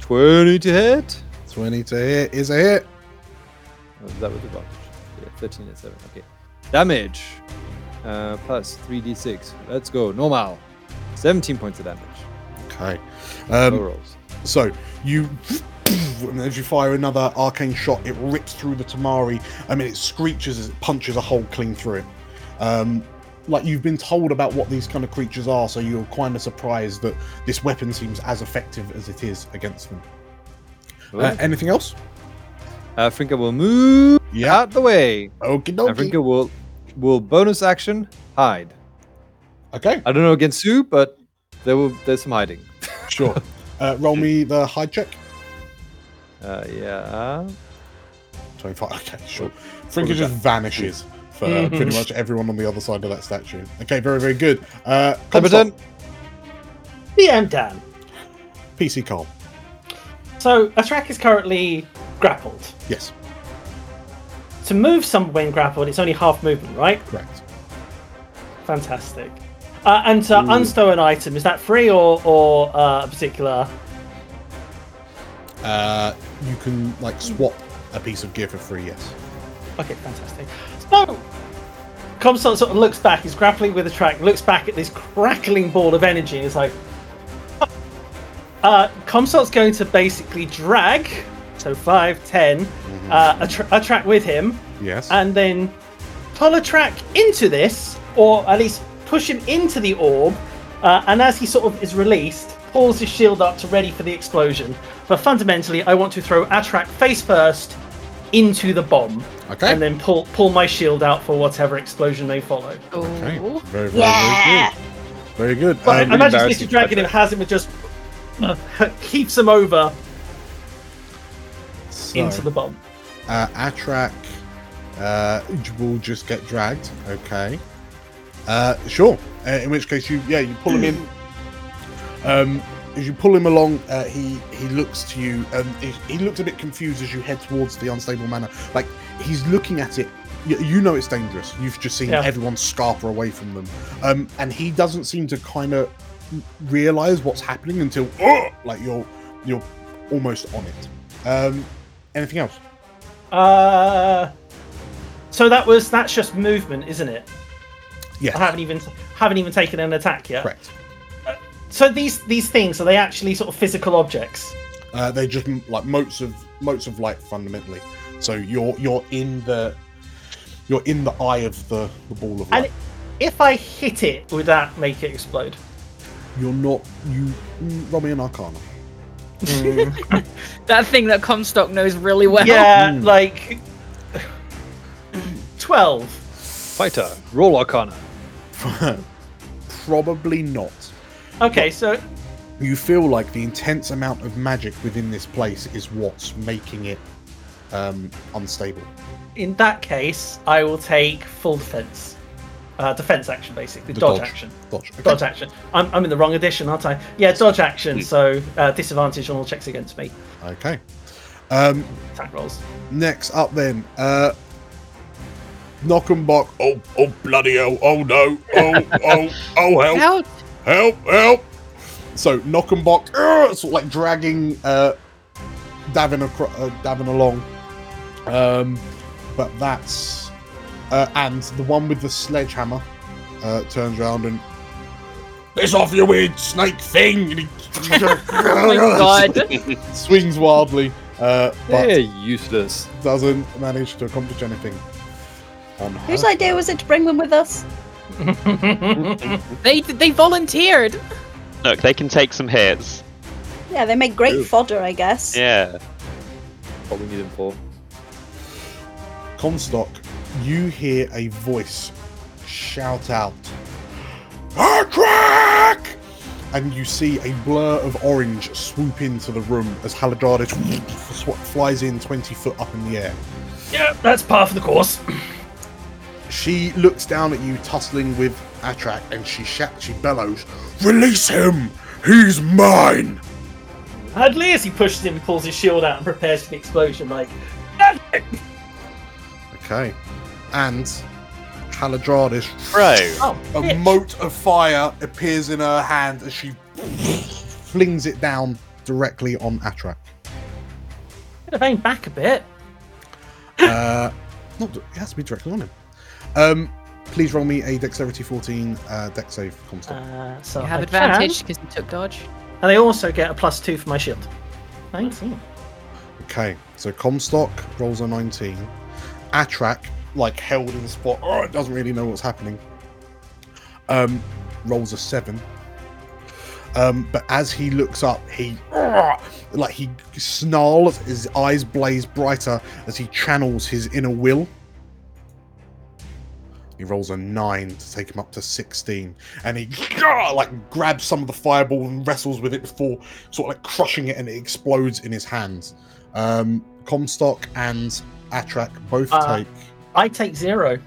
Twenty to hit. 20 to hit is a hit. That was advantage. Yeah, thirteen and seven. Okay. Damage. Uh, plus three d six. Let's go. Normal. Seventeen points of damage. Okay. Um, rolls. so you, *sniffs* and as you fire another arcane shot, it rips through the Tamari. I mean, it screeches as it punches a hole clean through it. Um, like you've been told about what these kind of creatures are, so you're kind of surprised that this weapon seems as effective as it is against them. Uh, anything else? Uh, Frinka will move Yeah. out the way. Okie And dokie. Frinka will will bonus action hide. Okay, I don't know against Sue, but there will there's some hiding. *laughs* sure. Uh, roll me the hide check. Uh, yeah. 25. Okay, sure. What Frinka was just vanishes for uh, pretty much everyone on the other side of that statue. Okay, very, very good. Uh, Competent. DM Dan. PC Carl. So Atrach is currently grappled. Yes, To move someone when grappled, it's only half movement, right? correct. Fantastic. Uh, and to unstow an item, is that free or or uh, a particular? Uh, you can like swap a piece of gear for free. Yes. Okay, fantastic. So, Comstock sort of looks back. He's grappling with the track. Looks back at this crackling ball of energy. And is like, *laughs* uh, Comstock's going to basically drag. So five, ten, uh, a, tra- Atrach with him, Yes. and then pull Atrach into this, or at least push him into the orb. Uh, and as he sort of is released, pulls his shield up to ready for the explosion. But fundamentally, I want to throw Atrach face first into the bomb, okay. and then pull pull my shield out for whatever explosion may follow. okay. Oh. Very, very, very good. Very good. But Um, I imagine Mr. Dragon for him has him just uh, *laughs* keeps him over so, into the bomb. uh, Atrach uh, will just get dragged. Okay. Uh, sure. Uh, in which case, you yeah, you pull him in. Um, as you pull him along, uh, he he looks to you. Um, he, he looks a bit confused as you head towards the unstable mana. Like he's looking at it. You, you know it's dangerous. You've just seen Yeah. everyone scarper away from them, um, and he doesn't seem to kind of realize what's happening until "Ugh!" like you're you're almost on it. Um, anything else? Uh, so that was that's just movement, isn't it? Yeah. I haven't even haven't even taken an attack yet. Correct. So these these things are they actually sort of physical objects? Uh, they're just m- like motes of motes of light fundamentally. So you're you're in the you're in the eye of the, the ball of light. And if I hit it, would that make it explode? You're not you mm, roll me an arcana. *laughs* That thing that Comstock knows really well. yeah, like twelve. Fighter. Roll Arcana. Probably not. Okay, so You feel like the intense amount of magic within this place is what's making it um, unstable. in that case, I will take full defense. Uh, defense action, basically. The dodge, dodge. action. Dodge. Okay. Dodge action. I'm, I'm in the wrong edition, aren't I? Yeah, dodge action. So uh, disadvantage on all checks against me. Okay. Um, Attack rolls. next up then, uh, Knockenbach. Oh, oh, bloody hell! Oh no! Oh, *laughs* oh, oh, help! How help, help. So Knockenbach, uh, sort of like dragging uh, Davin, acro- uh, Davin along. Um, but that's uh, and the one with the sledgehammer uh, turns around and piss off you weird snake thing. *laughs* Oh my *laughs* god. *laughs* swings wildly, uh, but They're useless. doesn't manage to accomplish anything. on her. Whose idea was it to bring them with us? They they volunteered. Look, they can take some hits. Yeah, they make great True. fodder, I guess. Yeah. What we need them for. Comstock, you hear a voice shout out, Atrach! And you see a blur of orange swoop into the room as Haladradis sw- flies in 20 foot up in the air. yeah, that's par for the course. She looks down at you, tussling with Atrach, and she shouts, she bellows, Release him! He's mine! Hadley, as he pushes him, pulls his shield out and prepares for the explosion, like, Okay. And Haladradis, Bro. oh, a bitch. mote of fire appears in her hand as she flings it down directly on Atrach. Could have aimed back a bit. Uh, not, it has to be directly on him. Um, please roll me a dexterity 14 uh, dex save, Comstock. Uh, so You have I advantage because you took dodge. and I also get a plus two for my shield. 19. Okay, so Comstock rolls a 19. Atrach, like held in the spot, oh, it doesn't really know what's happening. Um, rolls a 7. Um, but as he looks up, he like he snarls, his eyes blaze brighter as he channels his inner will. He rolls a nine to take him up to 16, and he like grabs some of the fireball and wrestles with it before sort of like crushing it, and it explodes in his hands. Um, Comstock and Atrach both Uh, take. I take zero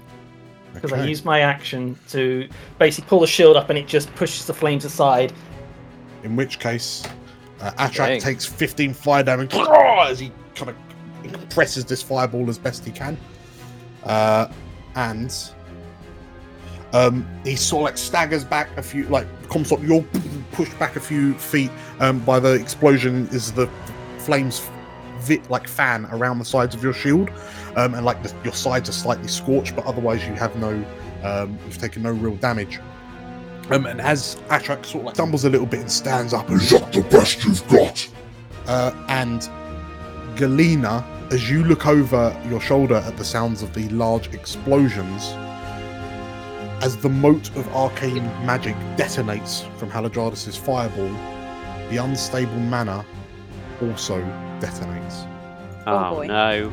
because I use my action to basically pull the shield up and it just pushes the flames aside. In which case, uh, Atrach Dang. takes 15 fire damage *laughs* as he kind of compresses this fireball as best he can. Uh, and um, he sort of like staggers back a few, like Comstock, you're *laughs* pushed back a few feet um, by the explosion as the flames vit like fan around the sides of your shield. Um, and like the, your sides are slightly scorched, but otherwise you have no, um, you've taken no real damage. Um, and as Atrach sort of like stumbles a little bit and stands up, Is that the best you've got? uh, and Galena, as you look over your shoulder at the sounds of the large explosions, as the mote of arcane magic detonates from Haladradis' fireball, the unstable mana also detonates. Oh, Oh, boy. no.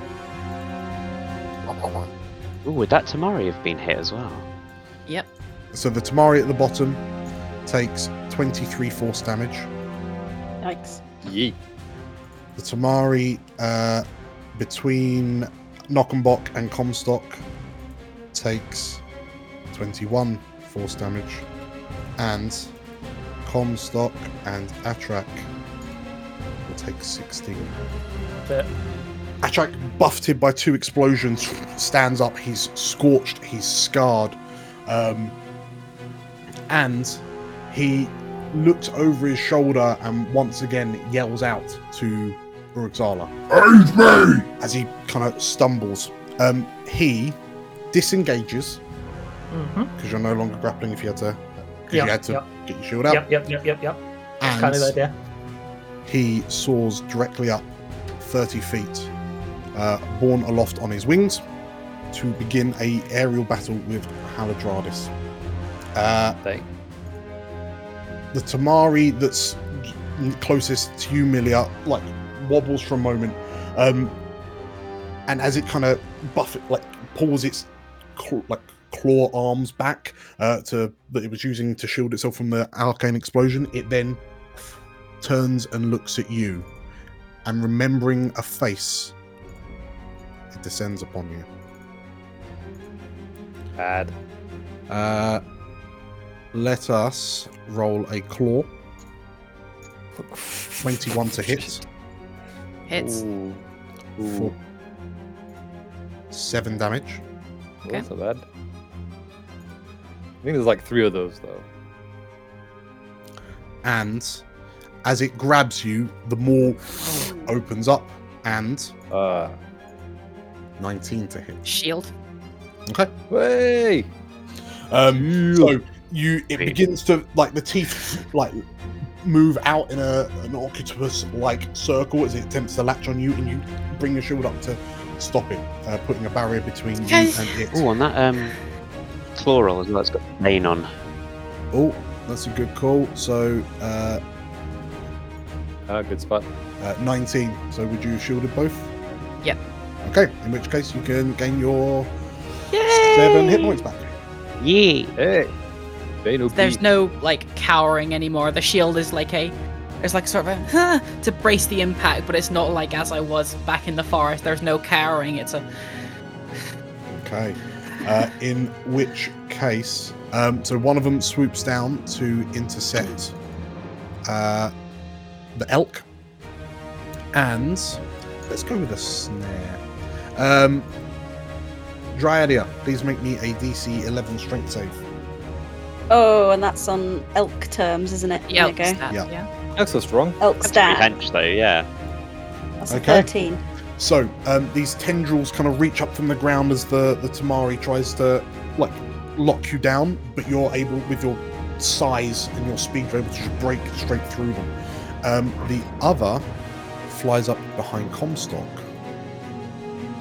Ooh, would that Tamari have been hit as well? Yep. So the Tamari at the bottom takes 23 force damage. Yikes. Yeet. The Tamari uh, between Knockenbock and Comstock takes 21 force damage, and Comstock and Atrach will take 16. But Atrach, buffeted by two explosions, stands up. He's scorched, he's scarred, um, and he looks over his shoulder and once again yells out to Urugzala Aid me! as he kind of stumbles. Um, he disengages because you're no longer grappling if you had to, because Yep, you had to yep. get your shield out, Yep, yep, yep, yep, yep. and Kind of the idea. He soars directly up 30 feet, uh, borne aloft on his wings, to begin a aerial battle with Haladradis. Uh, the Tamari that's closest to you, Milia, like wobbles for a moment, um, and as it kind of buffet, like pulls its cl- like claw arms back uh, to that it was using to shield itself from the arcane explosion, it then turns and looks at you, and remembering a face, it descends upon you. Bad. Uh, let us roll a claw. 21 to hit Hits. Ooh. Ooh. for 7 damage. That's not bad. I think there's like three of those though. And as it grabs you, the maw opens up and Uh. 19 to hit. Shield. Okay. Way. Um, so you it begins to like the teeth like move out in a an octopus like circle as it attempts to latch on you and you bring your shield up to stop it, uh, putting a barrier between you and it. Oh, and that um, floral as well. It's got rain on. Oh, that's a good call. So, uh, Ah, good spot. uh, 19. So, would you have shielded both? Yep. Okay, in which case you can gain your Yay! seven hit points back. Yee! Hey! Bane There's no like cowering anymore. The shield is like a there's like sort of a huh, to brace the impact, but it's not like as I was back in the forest. There's no cowering. It's a Okay. Uh, in which case, um, so one of them swoops down to intercept uh, the elk, and let's go with a snare. Um, Dryadia, please make me a DC 11 Strength save. Oh, and that's on elk terms, isn't it? yeah. There you stat, Yeah. yeah. That's so strong. Elk That's stat. revenge though, yeah. That's a Okay. 13. So um, these tendrils kind of reach up from the ground as the the Tamari tries to like lock you down, but you're able with your size and your speed, you're able to just break straight through them. Um, the other flies up behind Comstock.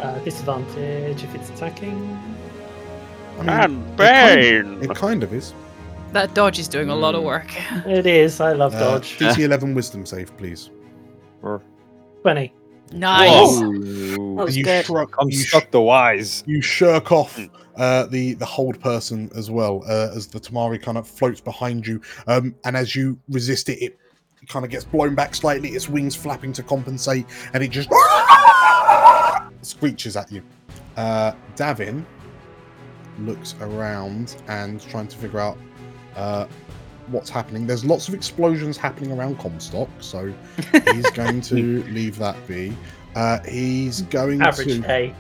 Uh, disadvantage if it's attacking. I mean, And it kind, Bane! it kind of is. That dodge is doing a lot of Hmm. work. *laughs* It is. I love Uh, dodge. DC *laughs* 11 Wisdom save, please. Or- 20. nice. That was you good. shrug, I'm you, sh- stuck the wise. you shirk off uh, the the hold person as well uh, as the Tamari kind of floats behind you, um, and as you resist it, it kind of gets blown back slightly. Its wings flapping to compensate, and it just *laughs* screeches at you. Uh, Davin looks around and trying to figure out uh, what's happening. There's lots of explosions happening around Comstock, so *laughs* he's going to leave that be. Uh, he's going to Average to A.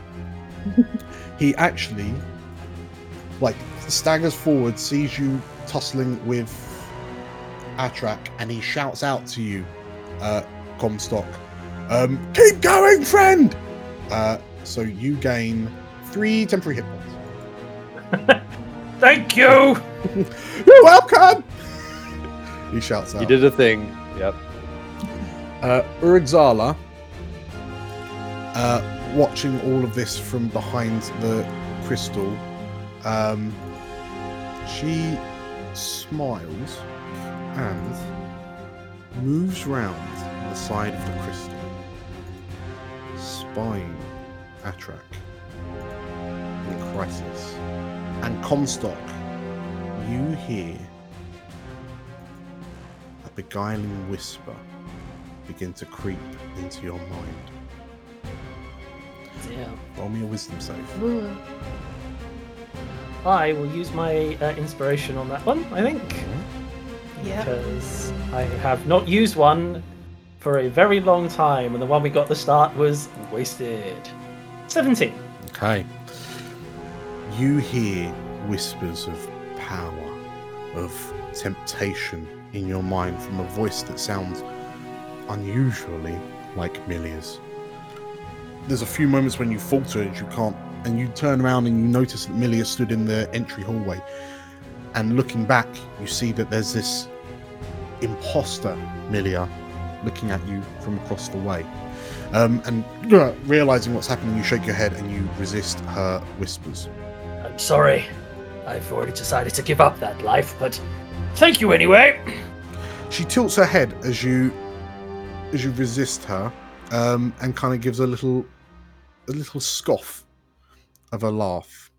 *laughs* he actually like staggers forward, sees you tussling with Atrach, and he shouts out to you, uh, Comstock, um, "Keep going, friend!" Uh, so you gain three temporary hit points. *laughs* Thank you! *laughs* You're welcome. He shouts out. He did a thing. Yep. uh, Urugzala, uh, watching all of this from behind the crystal, um, she smiles and moves round the side of the crystal, spying Atrach in Crisis. And Comstock, you hear a beguiling whisper begin to creep into your mind. Yeah. Roll me a wisdom save. I will use my uh, inspiration on that one, I think. Yeah. Because I have not used one for a very long time, and the one we got at the start was wasted. 17. Okay. You hear whispers of power, of temptation in your mind from a voice that sounds unusually like Milia's. There's a few moments when you falter and you can't, and you turn around and you notice that Milia stood in the entry hallway. And looking back, you see that there's this imposter Milia looking at you from across the way. Um, and uh, realizing what's happening, you shake your head and you resist her whispers. I'm sorry. I've already decided to give up that life, but thank you anyway. She tilts her head as you as you resist her, um, and kind of gives a little a little scoff of a laugh.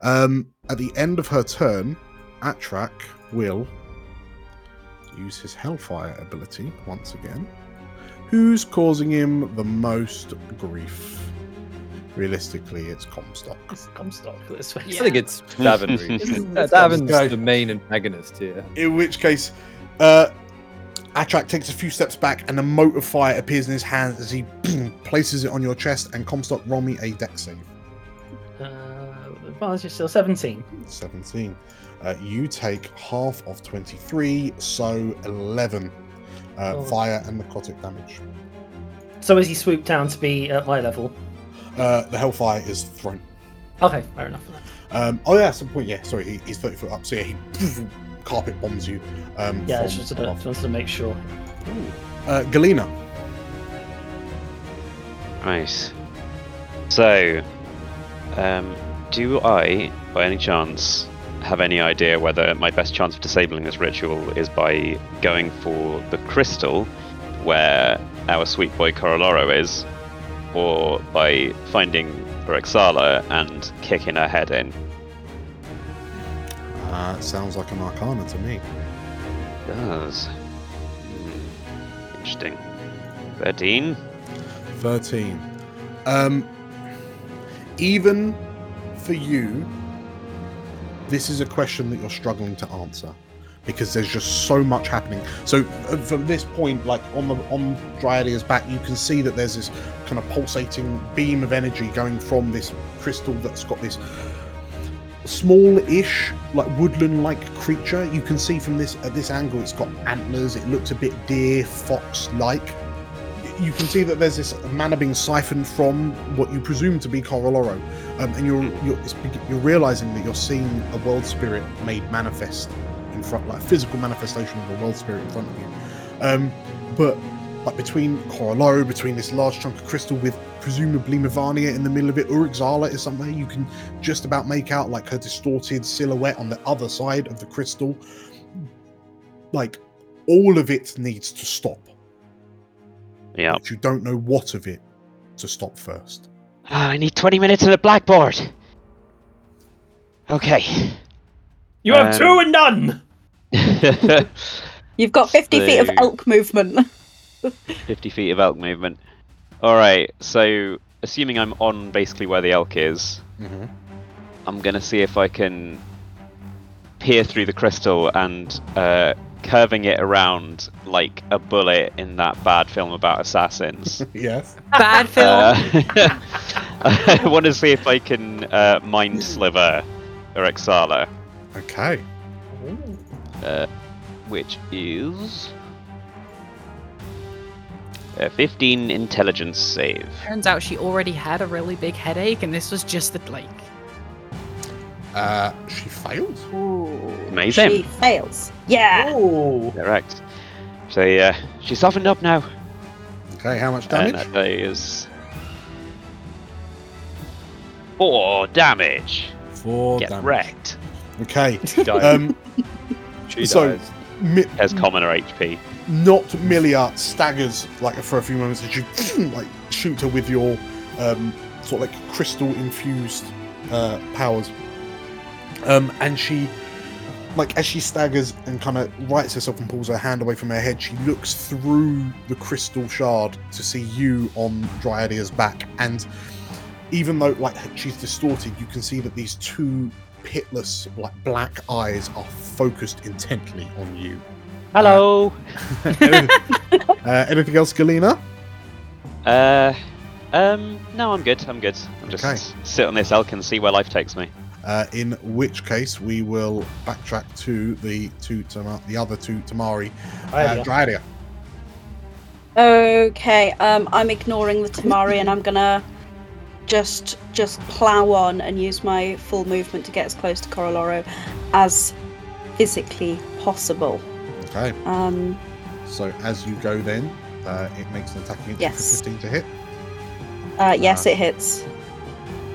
Um, at the end of her turn, Atrach will use his Hellfire ability once again. Who's causing him the most grief? Realistically, it's Comstock. It's Comstock this way. I think it's Davin. really. Let's Davin's go. the main antagonist here. In which case, uh, Atrach takes a few steps back, and a mote of fire appears in his hand as he places it on your chest. And Comstock, roll me a Dex save. Advantage is still 17. 17. Uh, you take half of 23, so 11 uh, Oh. fire and necrotic damage. So as he swooped down to be at my level. Uh, the Hellfire is thrown. Okay, fair enough. Um, oh, yeah, some point. Yeah, sorry, he, he's 30 foot up. So, yeah, he *laughs* carpet bombs you. Um, Yeah, from just to, just to make sure. Uh, Galena. Right. So, um, do I, by any chance, have any idea whether my best chance of disabling this ritual is by going for the crystal, where our sweet boy Coroloro is, or by finding Rexala and kicking her head in? Uh, sounds like an arcana to me. Does. Hmm. Interesting. 13. 13. Um, even for you, this is a question that you're struggling to answer because there's just so much happening. So uh, from this point, like on the on Dryadia's back, you can see that there's this kind of pulsating beam of energy going from this crystal that's got this small-ish, like woodland-like creature. You can see from this at this angle, it's got antlers. It looks a bit deer fox-like you can see that there's this mana being siphoned from what you presume to be Coroloro, um, and you're you're, you're realizing that you're seeing a world spirit made manifest in front, like a physical manifestation of a world spirit in front of you. Um, but like between Coroloro, between this large chunk of crystal with presumably Mavania in the middle of it, Urugzala is somewhere you can just about make out like her distorted silhouette on the other side of the crystal. Like all of it needs to stop Yeah. but you don't know what of it to stop first. Ah, I need 20 minutes on the blackboard. Okay. You have Um, two and none. *laughs* You've got 50 feet of elk movement. 50 feet of elk movement. Alright, so assuming I'm on basically where the elk is, Mm-hmm. I'm gonna see if I can peer through the crystal and uh, curving it around like a bullet in that bad film about assassins. *laughs* yes. Bad film. Uh, *laughs* I want to see if I can uh, mind sliver or Erexala, Okay. uh, which is a 15 intelligence save. Turns out she already had a really big headache, and this was just the like. Uh, she fails. Ooh. Amazing. She fails. Yeah. Oh. Correct. So yeah, she's softened up now. Okay, how much And damage? that is four damage. Four Get damage. wrecked. Okay. *laughs* Dies. Um, she so- dies. Mi- Has commoner HP. not Milia staggers like for a few moments and you *clears throat* like shoot her with your um, sort of like crystal infused uh, powers. Um, and she, like, as she staggers and kind of rights herself and pulls her hand away from her head, she looks through the crystal shard to see you on Dryadia's back. And even though, like, she's distorted, you can see that these two pitless, like, black eyes are focused intently on you. Hello. anything, uh, anything else, Galena? Uh, um, no, I'm good. I'm good. I'm just Okay. sit on this elk and see where life takes me. Uh, in which case, we will backtrack to the two Tama- the other two Tamari, uh, Dryad. Dryadia. Okay, um, I'm ignoring the Tamari and I'm gonna just just plow on and use my full movement to get as close to Coroloro as physically possible. Okay, Um, so as you go, then uh, it makes an attack against Yes. 15 to hit. uh, yes, Ah. it hits.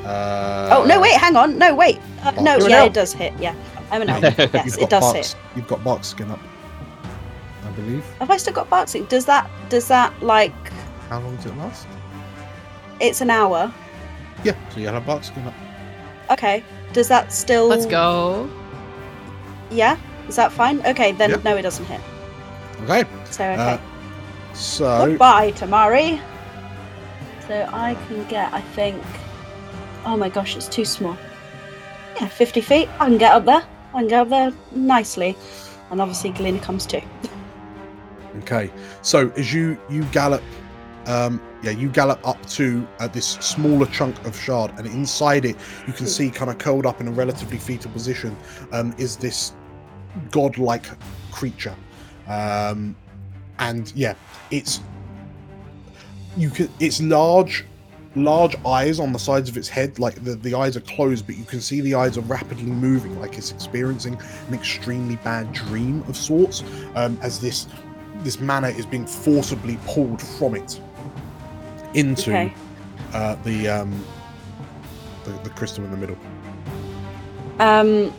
Uh, oh no, wait, hang on, no, wait, uh, no, yeah, elf. it does hit. Yeah, I'm an *laughs* elf. Yes, it does Bark's, hit. You've got Barkskin up, I believe. Have I still got boxing? Does that does that like How long does it last? it's an hour? Yeah, so you have Barkskin up. Okay, does that still? Let's go. Yeah, is that fine? Okay, then Yeah. no, it doesn't hit. Okay, So okay. uh, so Goodbye, Tamari. So I can get, I think. Oh my gosh, it's too small. Yeah, 50 feet. I can get up there. I can get up there nicely. And obviously, Galena comes too. *laughs* Okay, so as you you gallop, um, yeah, you gallop up to uh, this smaller chunk of shard, and inside it, you can see kind of curled up in a relatively fetal position, um, is this godlike creature, um, and yeah, it's you can it's large. Large eyes on the sides of its head, like the, the eyes are closed, but you can see the eyes are rapidly moving, like it's experiencing an extremely bad dream of sorts. Um, as this this mana is being forcibly pulled from it into Okay. uh, the um, the, the crystal in the middle. Um,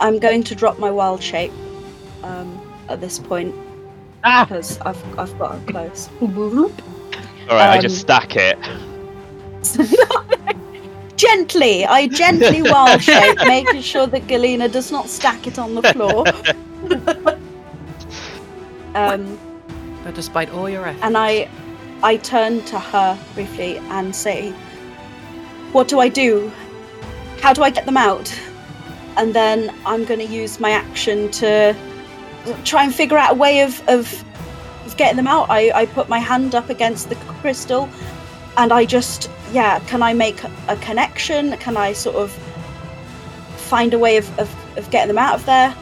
I'm going to drop my wild shape um, at this point Ah! because I've I've got her close. All right, I just Um, stack it. *laughs* gently, I gently *laughs* wild shape, making sure that Galena does not stack it on the floor. *laughs* um, But despite all your efforts. and I, I turn to her briefly and say, "What do I do? How do I get them out?" And then I'm going to use my action to try and figure out a way of of, of getting them out. I, I put my hand up against the crystal, and I just yeah. Can I make a connection? Can I sort of find a way of, of, of getting them out of there?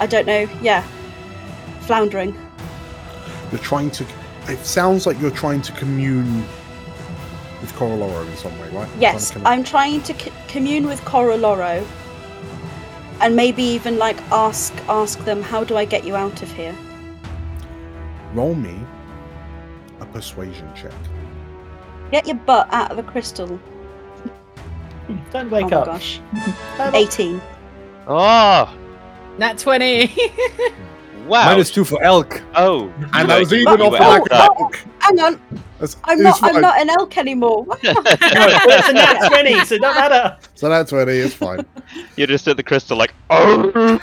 I don't know. Yeah, floundering. You're trying to. It sounds like you're trying to commune with Coraloro in some way, right? Trying Yes, connect. I'm trying to c- commune with Coraloro, and maybe even like ask ask them, how do I get you out of here? Roll me a persuasion check. Get your butt out of the crystal. Don't oh wake my up. gosh, Um, 18. Oh, Nat 20. *laughs* wow. Minus two for elk. Oh, And I was even off were the out back of there. that. Hang on, That's- I'm it's not. I'm not an elk anymore. No, it's a nat 20, so it don't matter. So that's 20, it's fine. *laughs* You're just at the crystal, like, oh. *laughs*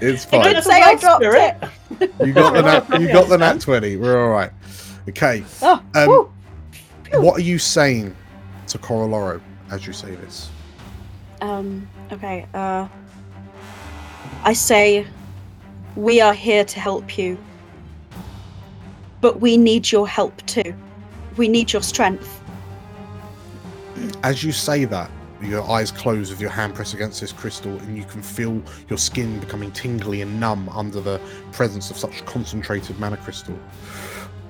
It's I fine. did say I dropped Spirit. it. You got the nat, you got the nat 20. We're all right. Okay. Oh, Um. What are you saying to Coraloro as you say this? Um, okay, uh. I say, we are here to help you. But we need your help too. We need your strength. As you say that, your eyes close with your hand pressed against this crystal, and you can feel your skin becoming tingly and numb under the presence of such concentrated mana crystal.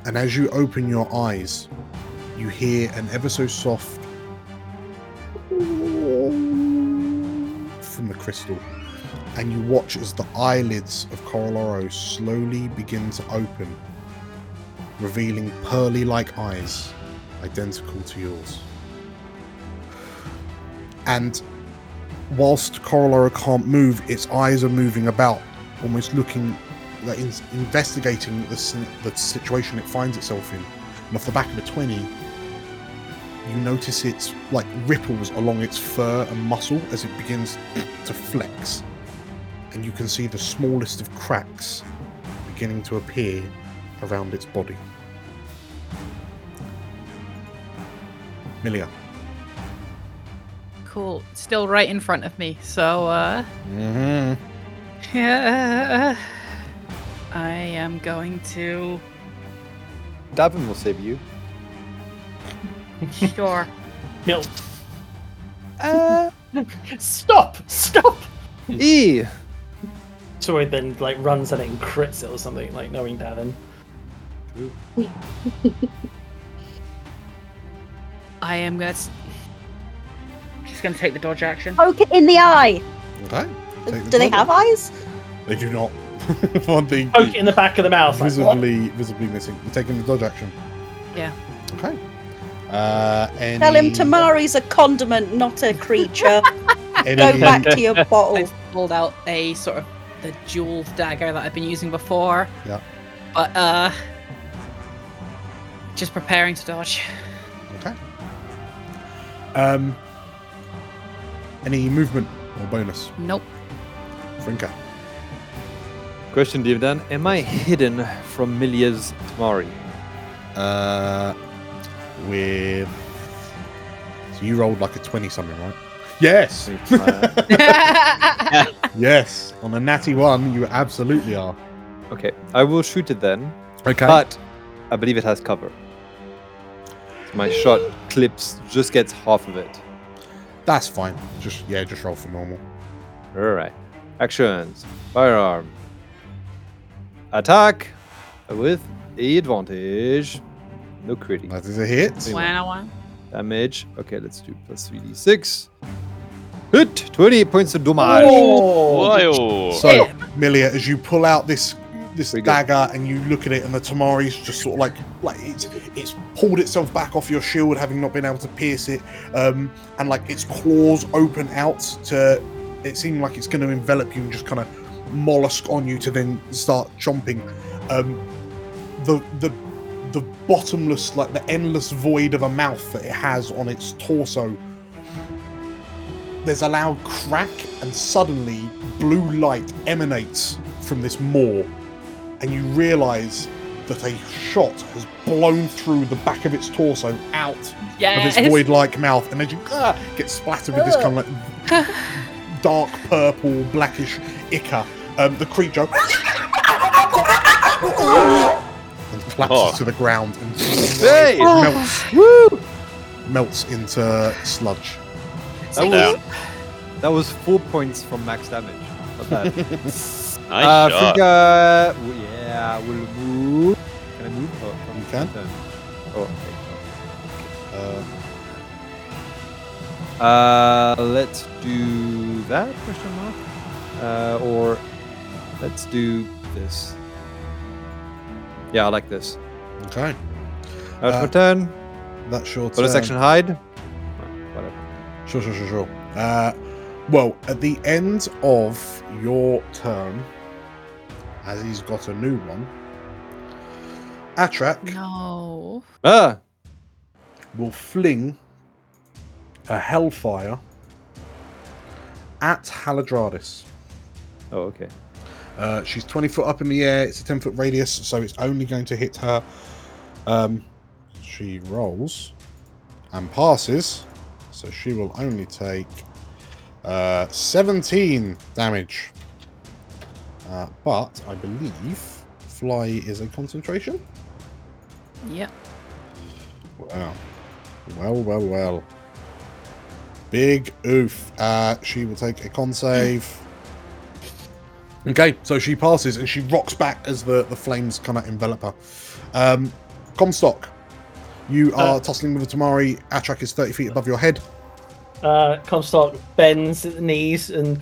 And as you open your eyes, you hear an ever so soft from the crystal, and you watch as the eyelids of Coraloro slowly begin to open, revealing pearly like eyes identical to yours. And whilst Coraloro can't move, its eyes are moving about, almost looking, like in, investigating the, the situation it finds itself in. And off the back of a 20, you notice its like ripples along its fur and muscle as it begins to flex. And you can see the smallest of cracks beginning to appear around its body. Milia. cool. Still right in front of me. So, uh. Mm-hmm. *laughs* Yeah. I am going to. Davin will save you. *laughs* Sure. No. Uh, *laughs* Stop! Stop! e. Troy then like runs at it and crits it or something, like knowing Davin. I am gonna. s- Just gonna take the dodge action. Poke it in the eye. Okay. The Do they have eyes? They do not. *laughs* One thing Poke it in the back of the mouth. Like, visibly, visibly missing. You're taking the dodge action. Yeah. Okay. Uh, any, Tell him Tamari's a condiment, not a creature. *laughs* Any, Go back to your bottle. I've pulled out a sort of the jeweled dagger that I've been using before. Yeah. But uh just preparing to dodge. Okay. Um. Any movement or bonus, Nope. Frinka? Question, Divan. Am I hidden from Milia's Tamari? Uh, with so you rolled like a twenty something, right? Yes. *laughs* Yes. On a natty one, you absolutely are. okay, I will shoot it then, Okay. but I believe it has cover. So my shot clips, just gets half of it. That's fine. Just yeah, just roll for normal. Alright. Actions. Firearm. Attack with advantage. No critting. That is a hit. Wow, wow. Damage. Okay, let's do plus 3d6. Hit! 28 points of damage. Oh! Whoa. So, Milia, as you pull out this this Pretty good. dagger, and you look at it, and the Tamari's just sort of like like it's it's pulled itself back off your shield, having not been able to pierce it, um, and like its claws open out to. It seemed like it's going to envelop you and just kind of mollusk on you to then start chomping. Um, the the the bottomless, like the endless void of a mouth that it has on its torso. There's a loud crack, and suddenly blue light emanates from this maw, and you realise that a shot has blown through the back of its torso out of its void-like mouth, and as you ah, get splattered with this kind of like *laughs* dark purple, blackish ichor, um, the creature and collapses Oh. to the ground and Hey! melts, Woo! melts into sludge. That was, that was four points from max damage. Not bad. *laughs* Nice uh, shot. think, uh, w- yeah, we'll move. Can I move? Oh, You can. turn. Oh, okay. Uh, Uh, let's do that question mark, uh, or let's do this. Yeah, I like this. okay, Out Uh, for turn. that's your Bonus turn. action hide. Whatever. Sure, sure, sure, sure. Uh, well, at the end of your turn, as he's got a new one, Atrach No. Ah, will fling a hellfire at Haladradis. oh, okay. Uh, she's 20 foot up in the air. It's a 10 foot radius, so it's only going to hit her. Um, she rolls and passes, so she will only take uh, 17 damage. Uh, but I believe fly is a concentration. Yep. Wow. Well, well, well. Big oof. Uh, she will take a con save. Okay, so she passes and she rocks back as the, the flames kind of envelop her. Um, Comstock, you are Uh, tussling with the Tamari. Atrach is 30 feet above your head. Uh, Comstock bends at the knees and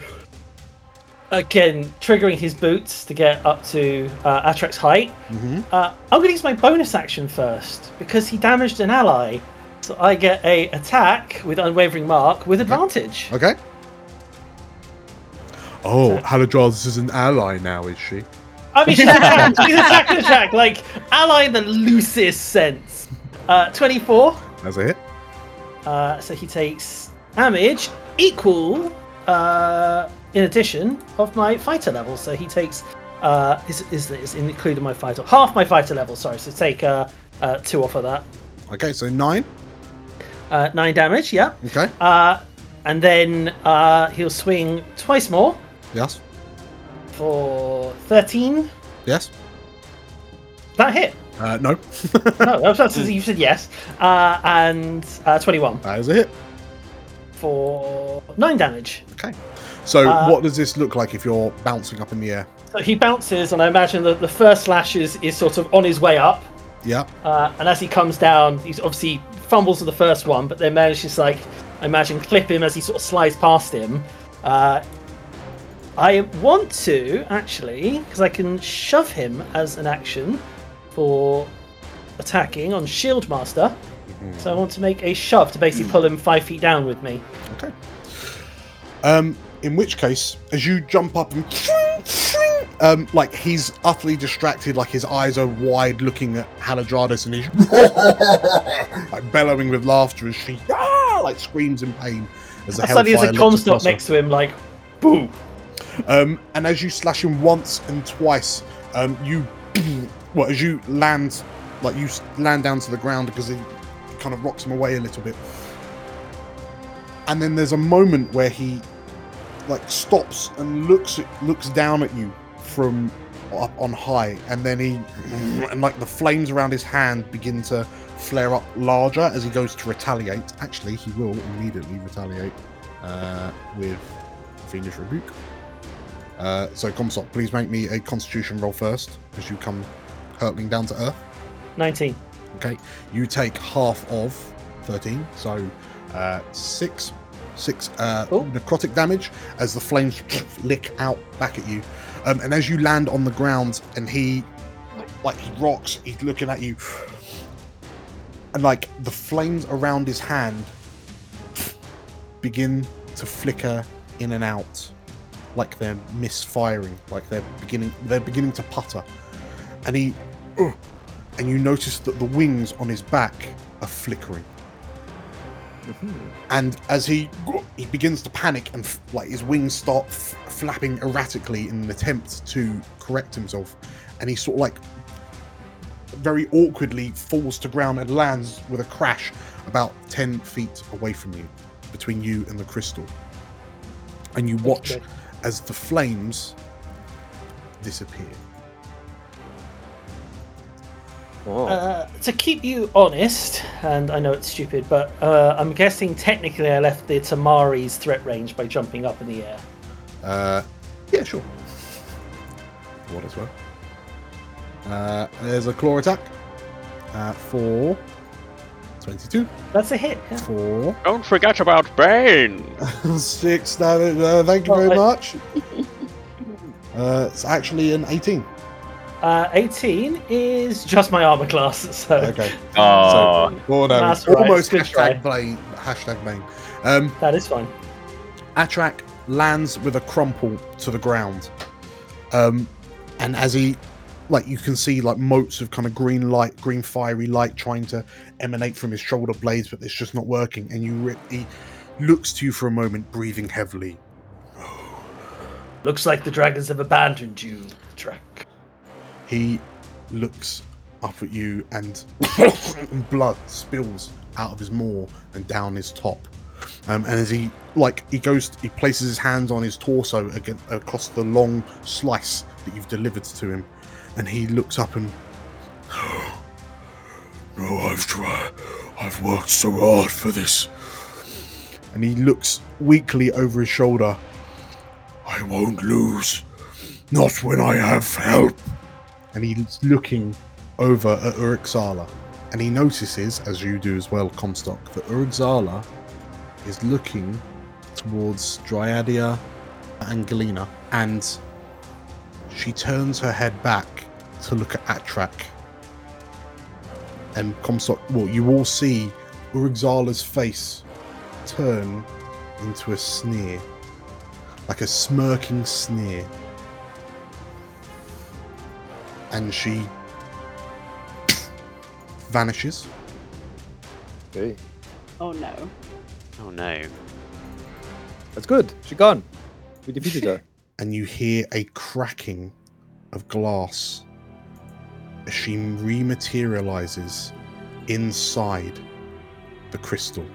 again triggering his boots to get up to uh, Atrach's height. hmm Uh, I'm going to use my bonus action first because he damaged an ally, so I get a attack with unwavering mark with advantage. Okay. Oh, Haladraz is an ally now, is she? I mean, she's attacked and attack, like ally in the loosest sense. Uh, 24. As a hit. Uh, so he takes damage equal, uh, in addition of my fighter level. So he takes, uh, is is is including my fighter half my fighter level. Sorry, so take uh, uh two off of that. Okay, so nine. Uh, nine damage. Yeah. Okay. Uh, and then uh, he'll swing twice more Yes. for thirteen. Yes. That hit. Uh, no. *laughs* No, I was you said yes. Uh, and uh, twenty-one that is a hit. for nine damage. Okay. So, Uh, what does this look like if you're bouncing up in the air? So he bounces, and I imagine that the first slash is, is sort of on his way up. Yeah. Uh, and as he comes down, he's obviously fumbles with the first one, but then manages to, like, I imagine, clip him as he sort of slides past him. Uh, I want to, actually, because I can shove him as an action for attacking on Shield Master. So I want to make a shove to basically pull him five feet down with me. Okay. Um, in which case, as you jump up and um, like he's utterly distracted, like his eyes are wide, looking at Haladradis, and he's *laughs* like bellowing with laughter as she "Ah!" like screams in pain as the Suddenly, there's a leaps Comstock across next to him, like, boom. Um, and as you slash him once and twice, um, you *clears throat* well as you land, like you land down to the ground because it kind of rocks him away a little bit. And then there's a moment where he like stops and looks at, looks down at you from up on high, and then he *clears throat* and like the flames around his hand begin to flare up larger as he goes to retaliate. Actually, he will immediately retaliate uh, with Fiendish Rebuke. Uh, so, Comstock, please make me a Constitution roll first as you come hurtling down to Earth. 19. Okay, you take half of 13, so uh, six, six uh, necrotic damage as the flames *laughs* lick out back at you. Um, and as you land on the ground, and he, like, he rocks, he's looking at you, and like the flames around his hand begin to flicker in and out, like they're misfiring, like they're beginning, they're beginning to putter, and he, and you notice that the wings on his back are flickering. And as he he begins to panic and f- like his wings start f- flapping erratically in an attempt to correct himself, and he sort of like very awkwardly falls to ground and lands with a crash about ten feet away from you, between you and the crystal. And you watch Okay. As the flames disappear. Oh. Uh, to keep you honest, and I know it's stupid, but uh, I'm guessing technically I left the Tamari's threat range by jumping up in the air. Uh, yeah, sure. What as well? Uh, there's a claw attack uh, for 22, That's a hit. yeah. for Don't forget about Bane. *laughs* six damage. Uh, thank you Oh, very I- much. *laughs* Uh, it's actually an 18. Uh, 18 is just my armor class, *laughs* so Okay. Oh, So, four damage. That's Almost good try. hashtag blade. Hashtag main. Um, that is fine. Atrach lands with a crumple to the ground. Um, and as he, like, you can see like motes of kind of green light, green fiery light trying to emanate from his shoulder blades, but it's just not working. And you, re- he looks to you for a moment, breathing heavily. Looks like the dragons have abandoned you, Drac. He looks up at you, and *laughs* blood spills out of his maw and down his top. Um, and as he like he goes, he places his hands on his torso again across the long slice that you've delivered to him, and he looks up and *gasps* No, I've tried. I've worked so hard for this. and he looks weakly over his shoulder. I won't lose. Not when I have help. and he's looking over at Urugzala. And he notices, as you do as well, Comstock, that Urugzala is looking towards Dryadia and Galena. And she turns her head back to look at Atrach. And Comstock, well, you all see Urugzala's face turn into a sneer. Like a smirking sneer and she *coughs* vanishes. Okay. Oh no. oh no. That's good. She's gone. We defeated her. *laughs* and you hear a cracking of glass as she rematerializes inside the crystal.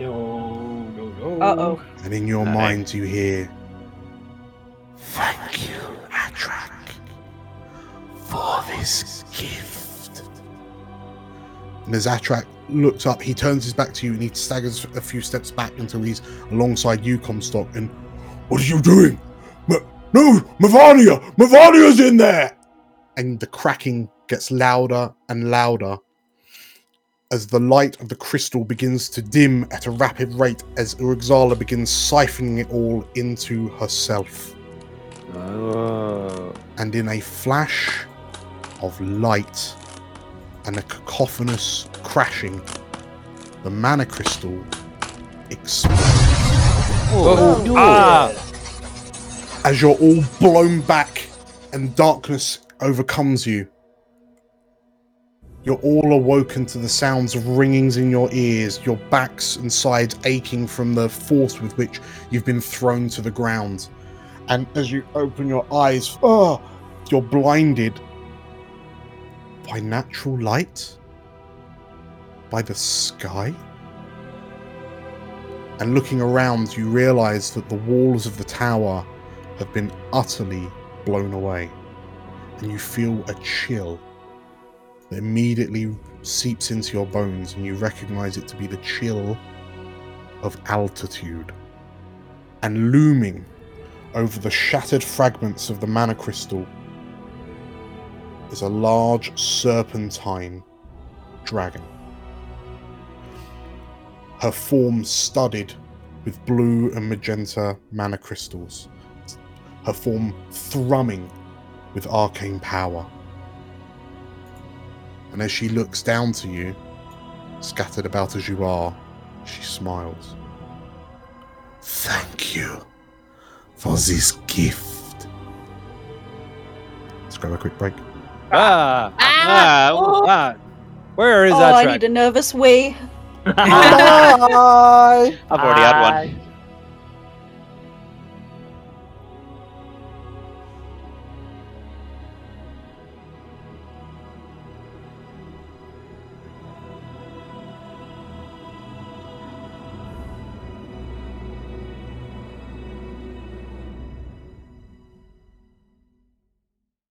No, no, no. Uh oh. And in your No. mind, you hear, Thank you, Atrach, for this gift. And as Atrach looks up, he turns his back to you and he staggers a few steps back until he's alongside you, Comstock, and What are you doing? Ma- no, Mavania! Mavania's in there! And the cracking gets louder and louder as the light of the crystal begins to dim at a rapid rate as Urugzala begins siphoning it all into herself. Oh. And in a flash of light and a cacophonous crashing, the mana crystal explodes Oh. Ah. as you're all blown back and darkness overcomes you. You're all awoken to the sounds of ringings in your ears, your backs and sides aching from the force with which you've been thrown to the ground. And as you open your eyes, oh, you're blinded by natural light, by the sky. And looking around, you realize that the walls of the tower have been utterly blown away. And you feel a chill that immediately seeps into your bones, and you recognize it to be the chill of altitude. And looming over the shattered fragments of the mana crystal is a large serpentine dragon. Her form studded with blue and magenta mana crystals. her form thrumming with arcane power. And as she looks down to you, scattered about as you are, she smiles. Thank you for this gift. Let's grab a quick break. Ah, Ah, oh. ah. Where is oh, that Atrach? need a nervous wee. *laughs* I've already had one.